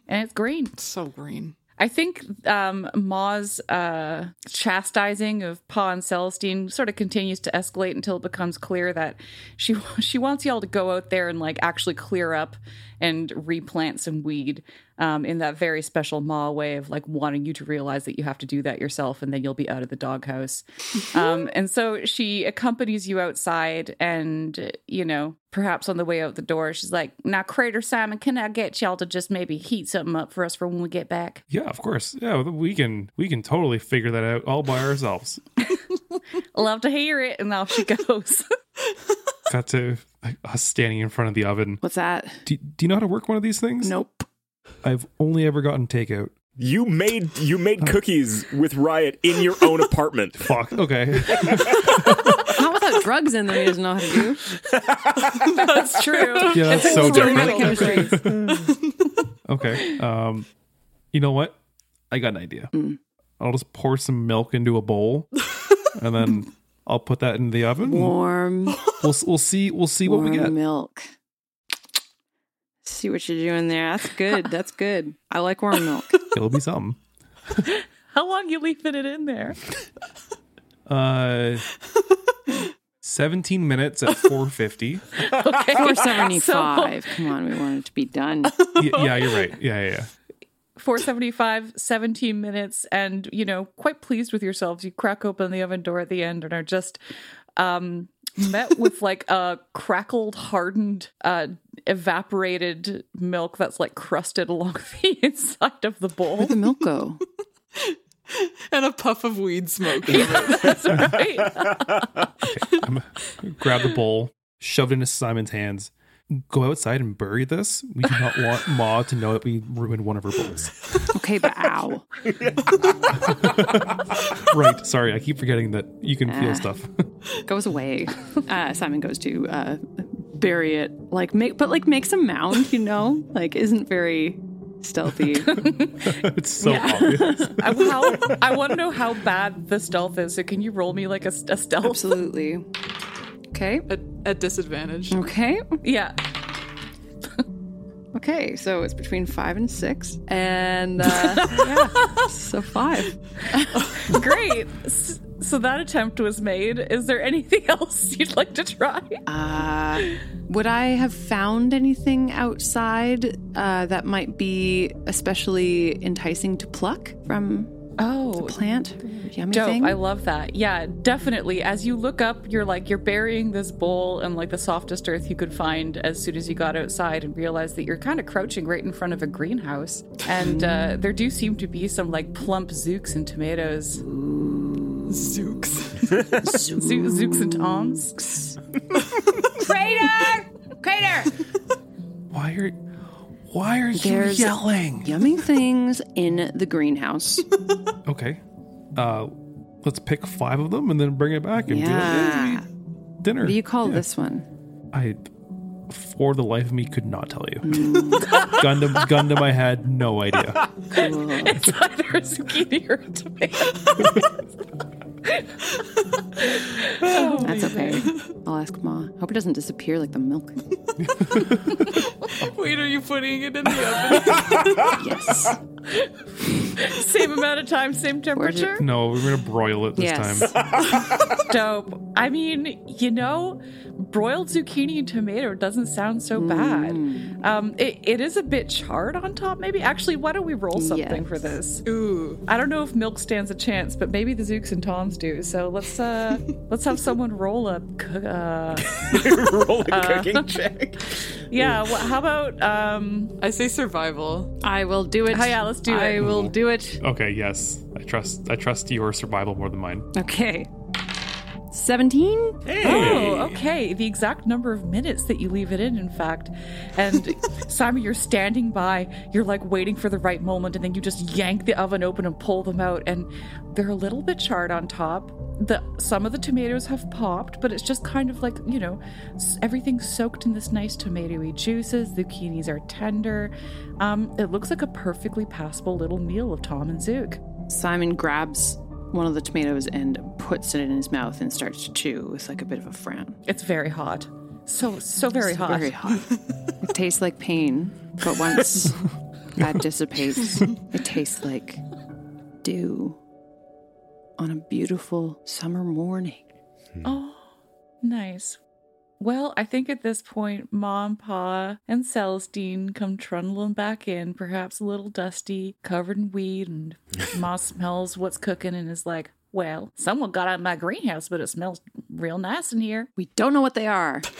G: and it's green.
D: It's so green.
G: I think um, Ma's uh, chastising of Pa and Celestine sort of continues to escalate until it becomes clear that she she wants y'all to go out there and like actually clear up and replant some weed um, in that very special Ma way of like wanting you to realize that you have to do that yourself and then you'll be out of the doghouse. um, and so she accompanies you outside and, you know, perhaps on the way out the door, she's like, Now, Crater Simon, can I get y'all to just maybe heat something up for us for when we get back?
O: Yeah, of course. Yeah, we can we can totally figure that out all by ourselves.
G: Love to hear it. And off she goes.
O: Got to us standing in front of the oven.
H: What's that?
C: Do, do you know how to work one of these things?
H: Nope.
C: I've only ever gotten takeout.
K: You made you made cookies with Riot in your own apartment.
O: Fuck. Okay.
H: Not without drugs in them. He doesn't know how to do.
G: That's true.
C: Yeah, that's so different. Okay. Um, you know what? I got an idea. I'll just pour some milk into a bowl, and then I'll put that in the oven.
H: Warm.
C: We'll we'll see we'll see what we get.
H: milk. See what you're doing there. That's good. That's good. I like warm milk.
C: It'll be something.
G: How long you leaving it in there?
C: Uh, seventeen minutes at four fifty.
G: Okay.
H: 475. Come on, we want it to be done.
C: yeah, you're right. Yeah, yeah, yeah.
G: 475 17 minutes and you know quite pleased with yourselves you crack open the oven door at the end and are just um met with like a crackled hardened uh evaporated milk that's like crusted along the inside of the bowl
H: Where'd the milk go?
D: and a puff of weed smoke.
G: that's right
C: I'm, grab the bowl, shove it into Simon's hands. Go outside and bury this. We do not want Ma to know that we ruined one of her bowls.
H: Okay, but ow.
C: right. Sorry, I keep forgetting that you can feel
H: Ah.
C: stuff.
H: Goes away. Uh, Simon goes to uh, bury it, like make, but like makes a mound. You know, like isn't very stealthy.
C: it's so
G: Yeah.
C: obvious.
G: I, how, I want to know how bad the stealth is so can you roll me like a, a stealth
H: Absolutely. Okay.
D: At, at disadvantage.
H: Okay.
G: yeah
H: Okay. So it's between five and six, and uh, yeah, so five.
G: great so that attempt was made is there anything else you'd like to try
H: Uh, would I have found anything outside uh, that might be especially enticing to pluck from
G: oh
H: the plant? Yummy
G: Dope.
H: thing.
G: I love that. Yeah, definitely. As you look up, you're like, you're burying this bowl in like the softest earth you could find as soon as you got outside and realize that you're kind of crouching right in front of a greenhouse. And uh, there do seem to be some like plump zooks and tomatoes.
D: Zooks.
G: Zo- zooks and toms.
H: Crater! Crater!
C: Why are Why are you
H: There's
C: yelling?
H: yummy things in the greenhouse.
C: Okay. Uh, let's pick five of them and then bring it back and be like,
H: Yeah.
C: "Hey, we dinner.
H: What do you call
C: Yeah.
H: this one?
C: I, for the life of me, could not tell you. Gundam, Gundam, I had no idea.
H: Cool.
G: It's either a zucchini or a tomato.
H: That's okay. I'll ask Ma. Hope it doesn't disappear like the milk.
D: Wait, are you putting it in the oven?
H: yes.
G: same amount of time, same temperature.
O: No, we're gonna broil it this
G: Yes.
O: time.
G: Dope. I mean, you know, broiled zucchini and tomato doesn't sound so bad. Um, it, it is a bit charred on top, maybe. Actually, why don't we roll something for this?
D: Ooh.
G: I don't know if milk stands a chance, but maybe the Zooks and Toms do. So let's uh let's have someone roll a coo- uh,
K: roll a
G: uh,
K: cooking check.
G: Yeah. Well, how about um?
D: I say survival.
H: I will do it.
G: Oh, yeah, let's do
H: I
G: it.
H: will do it.
O: Okay, yes. I trust I trust your survival more than mine.
H: Okay. 17?
G: Oh, okay. The exact number of minutes that you leave it in, in fact. And Simon, you're standing by, you're like waiting for the right moment, and then you just yank the oven open and pull them out, and they're a little bit charred on top. The some of the tomatoes have popped, but it's just kind of like you know, s- everything's soaked in this nice tomatoey juices. The zucchinis are tender. Um, it looks like a perfectly passable little meal of Tom and Zook.
H: Simon grabs one of the tomatoes and puts it in his mouth and starts to chew with like a bit of a frown.
G: It's very hot. So so very
H: It's
G: hot.
H: Very hot. it tastes like pain, but once that dissipates, it tastes like dew on a beautiful summer morning.
G: Oh, nice. Well, I think at this point, Mom, Pa, and Celestine come trundling back in, perhaps a little dusty, covered in weed, and Ma smells what's cooking and is like, Well, someone got out of my greenhouse, but it smells real nice in here.
H: We don't know what they are.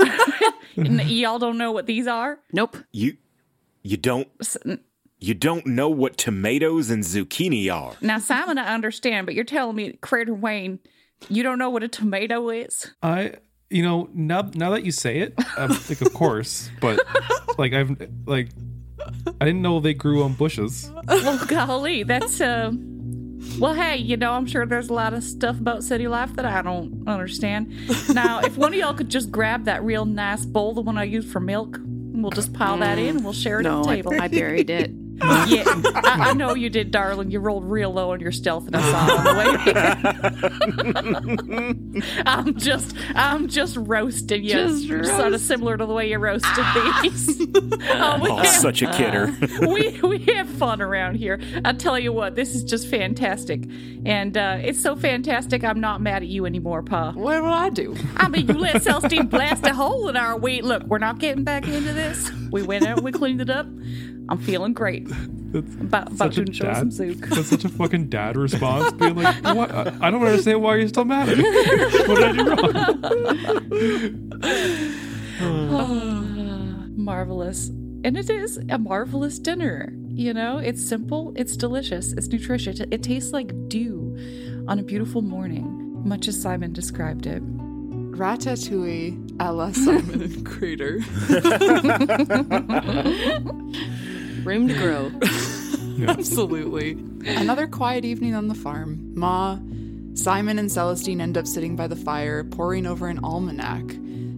G: and y'all don't know what these are?
H: Nope.
K: You you don't you don't know what tomatoes and zucchini are.
G: Now, Simon, I understand, but you're telling me, Crater Wayne, you don't know what a tomato is?
O: I you know now now that you say it, I'm like of course, but like I've like I didn't know they grew on bushes.
G: well, golly, that's uh. Well, hey, you know, I'm sure there's a lot of stuff about city life that I don't understand. Now, if one of y'all could just grab that real nice bowl, the one I use for milk, we'll just pile that in and we'll share it
H: No,
G: at the
H: I-
G: table.
H: I buried it.
G: yeah, I, I know you did, darling. You rolled real low on your stealth, and I saw it on the way. I'm just, I'm just roasting you,
H: Just
G: sort of similar to the way you roasted these. oh, we
K: Oh,
G: have-
K: such a kidder.
G: we we have fun around here. I tell you what, this is just fantastic, and uh, it's so fantastic. I'm not mad at you anymore, Pa.
D: What will I do?
G: I mean, you let Celestine blast a hole in our wheat. Look, we're not getting back into this. We went out, we cleaned it up. I'm feeling great. About, about
O: Such a
G: to enjoy some
O: dad.
G: zook.
O: That's such a fucking dad response, being like, "What? I don't understand why you're still mad at me. what did I do wrong?"
G: Ah, marvelous. And it is a marvelous dinner. You know, it's simple, it's delicious, it's nutritious. It, it tastes like dew on a beautiful morning, much as Simon described it.
D: Ratatouille a la Simon Crater.
H: Room to grow.
D: Absolutely. Another quiet evening on the farm. Ma, Simon, and Celestine end up sitting by the fire, poring over an almanac,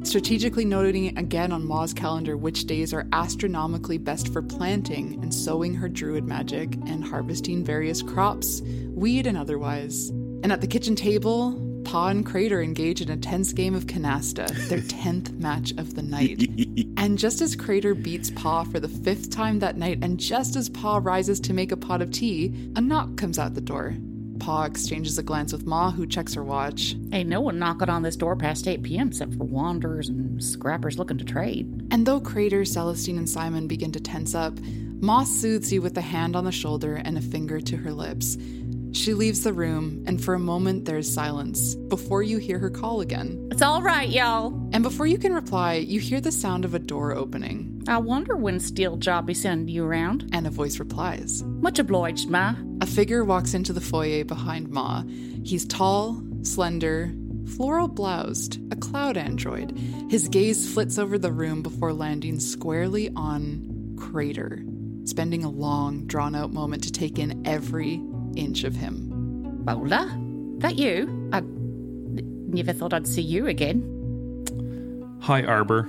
D: strategically noting again on Ma's calendar which days are astronomically best for planting and sowing her druid magic and harvesting various crops, weed and otherwise. And at the kitchen table, Pa and Crater engage in a tense game of canasta, their 10th match of the night. and just as Crater beats Pa for the fifth time that night, and just as Pa rises to make a pot of tea, a knock comes out the door. Pa exchanges a glance with Ma, who checks her watch.
G: Ain't no one knocking on this door past 8 p.m. except for wanderers and scrappers looking to trade.
D: And though Crater, Celestine, and Simon begin to tense up, Ma soothes you with a hand on the shoulder and a finger to her lips. She leaves the room, and for a moment there's silence before you hear her call again.
G: It's all right, y'all.
D: And before you can reply, you hear the sound of a door opening.
G: I wonder when Steel Job be sending you around.
D: And a voice replies.
G: Much obliged, Ma.
D: A figure walks into the foyer behind Ma. He's tall, slender, floral bloused, a cloud android. His gaze flits over the room before landing squarely on Crater, spending a long, drawn out moment to take in every inch of him.
G: Bowler? That you? I never thought I'd see you again.
O: Hi, Arbor.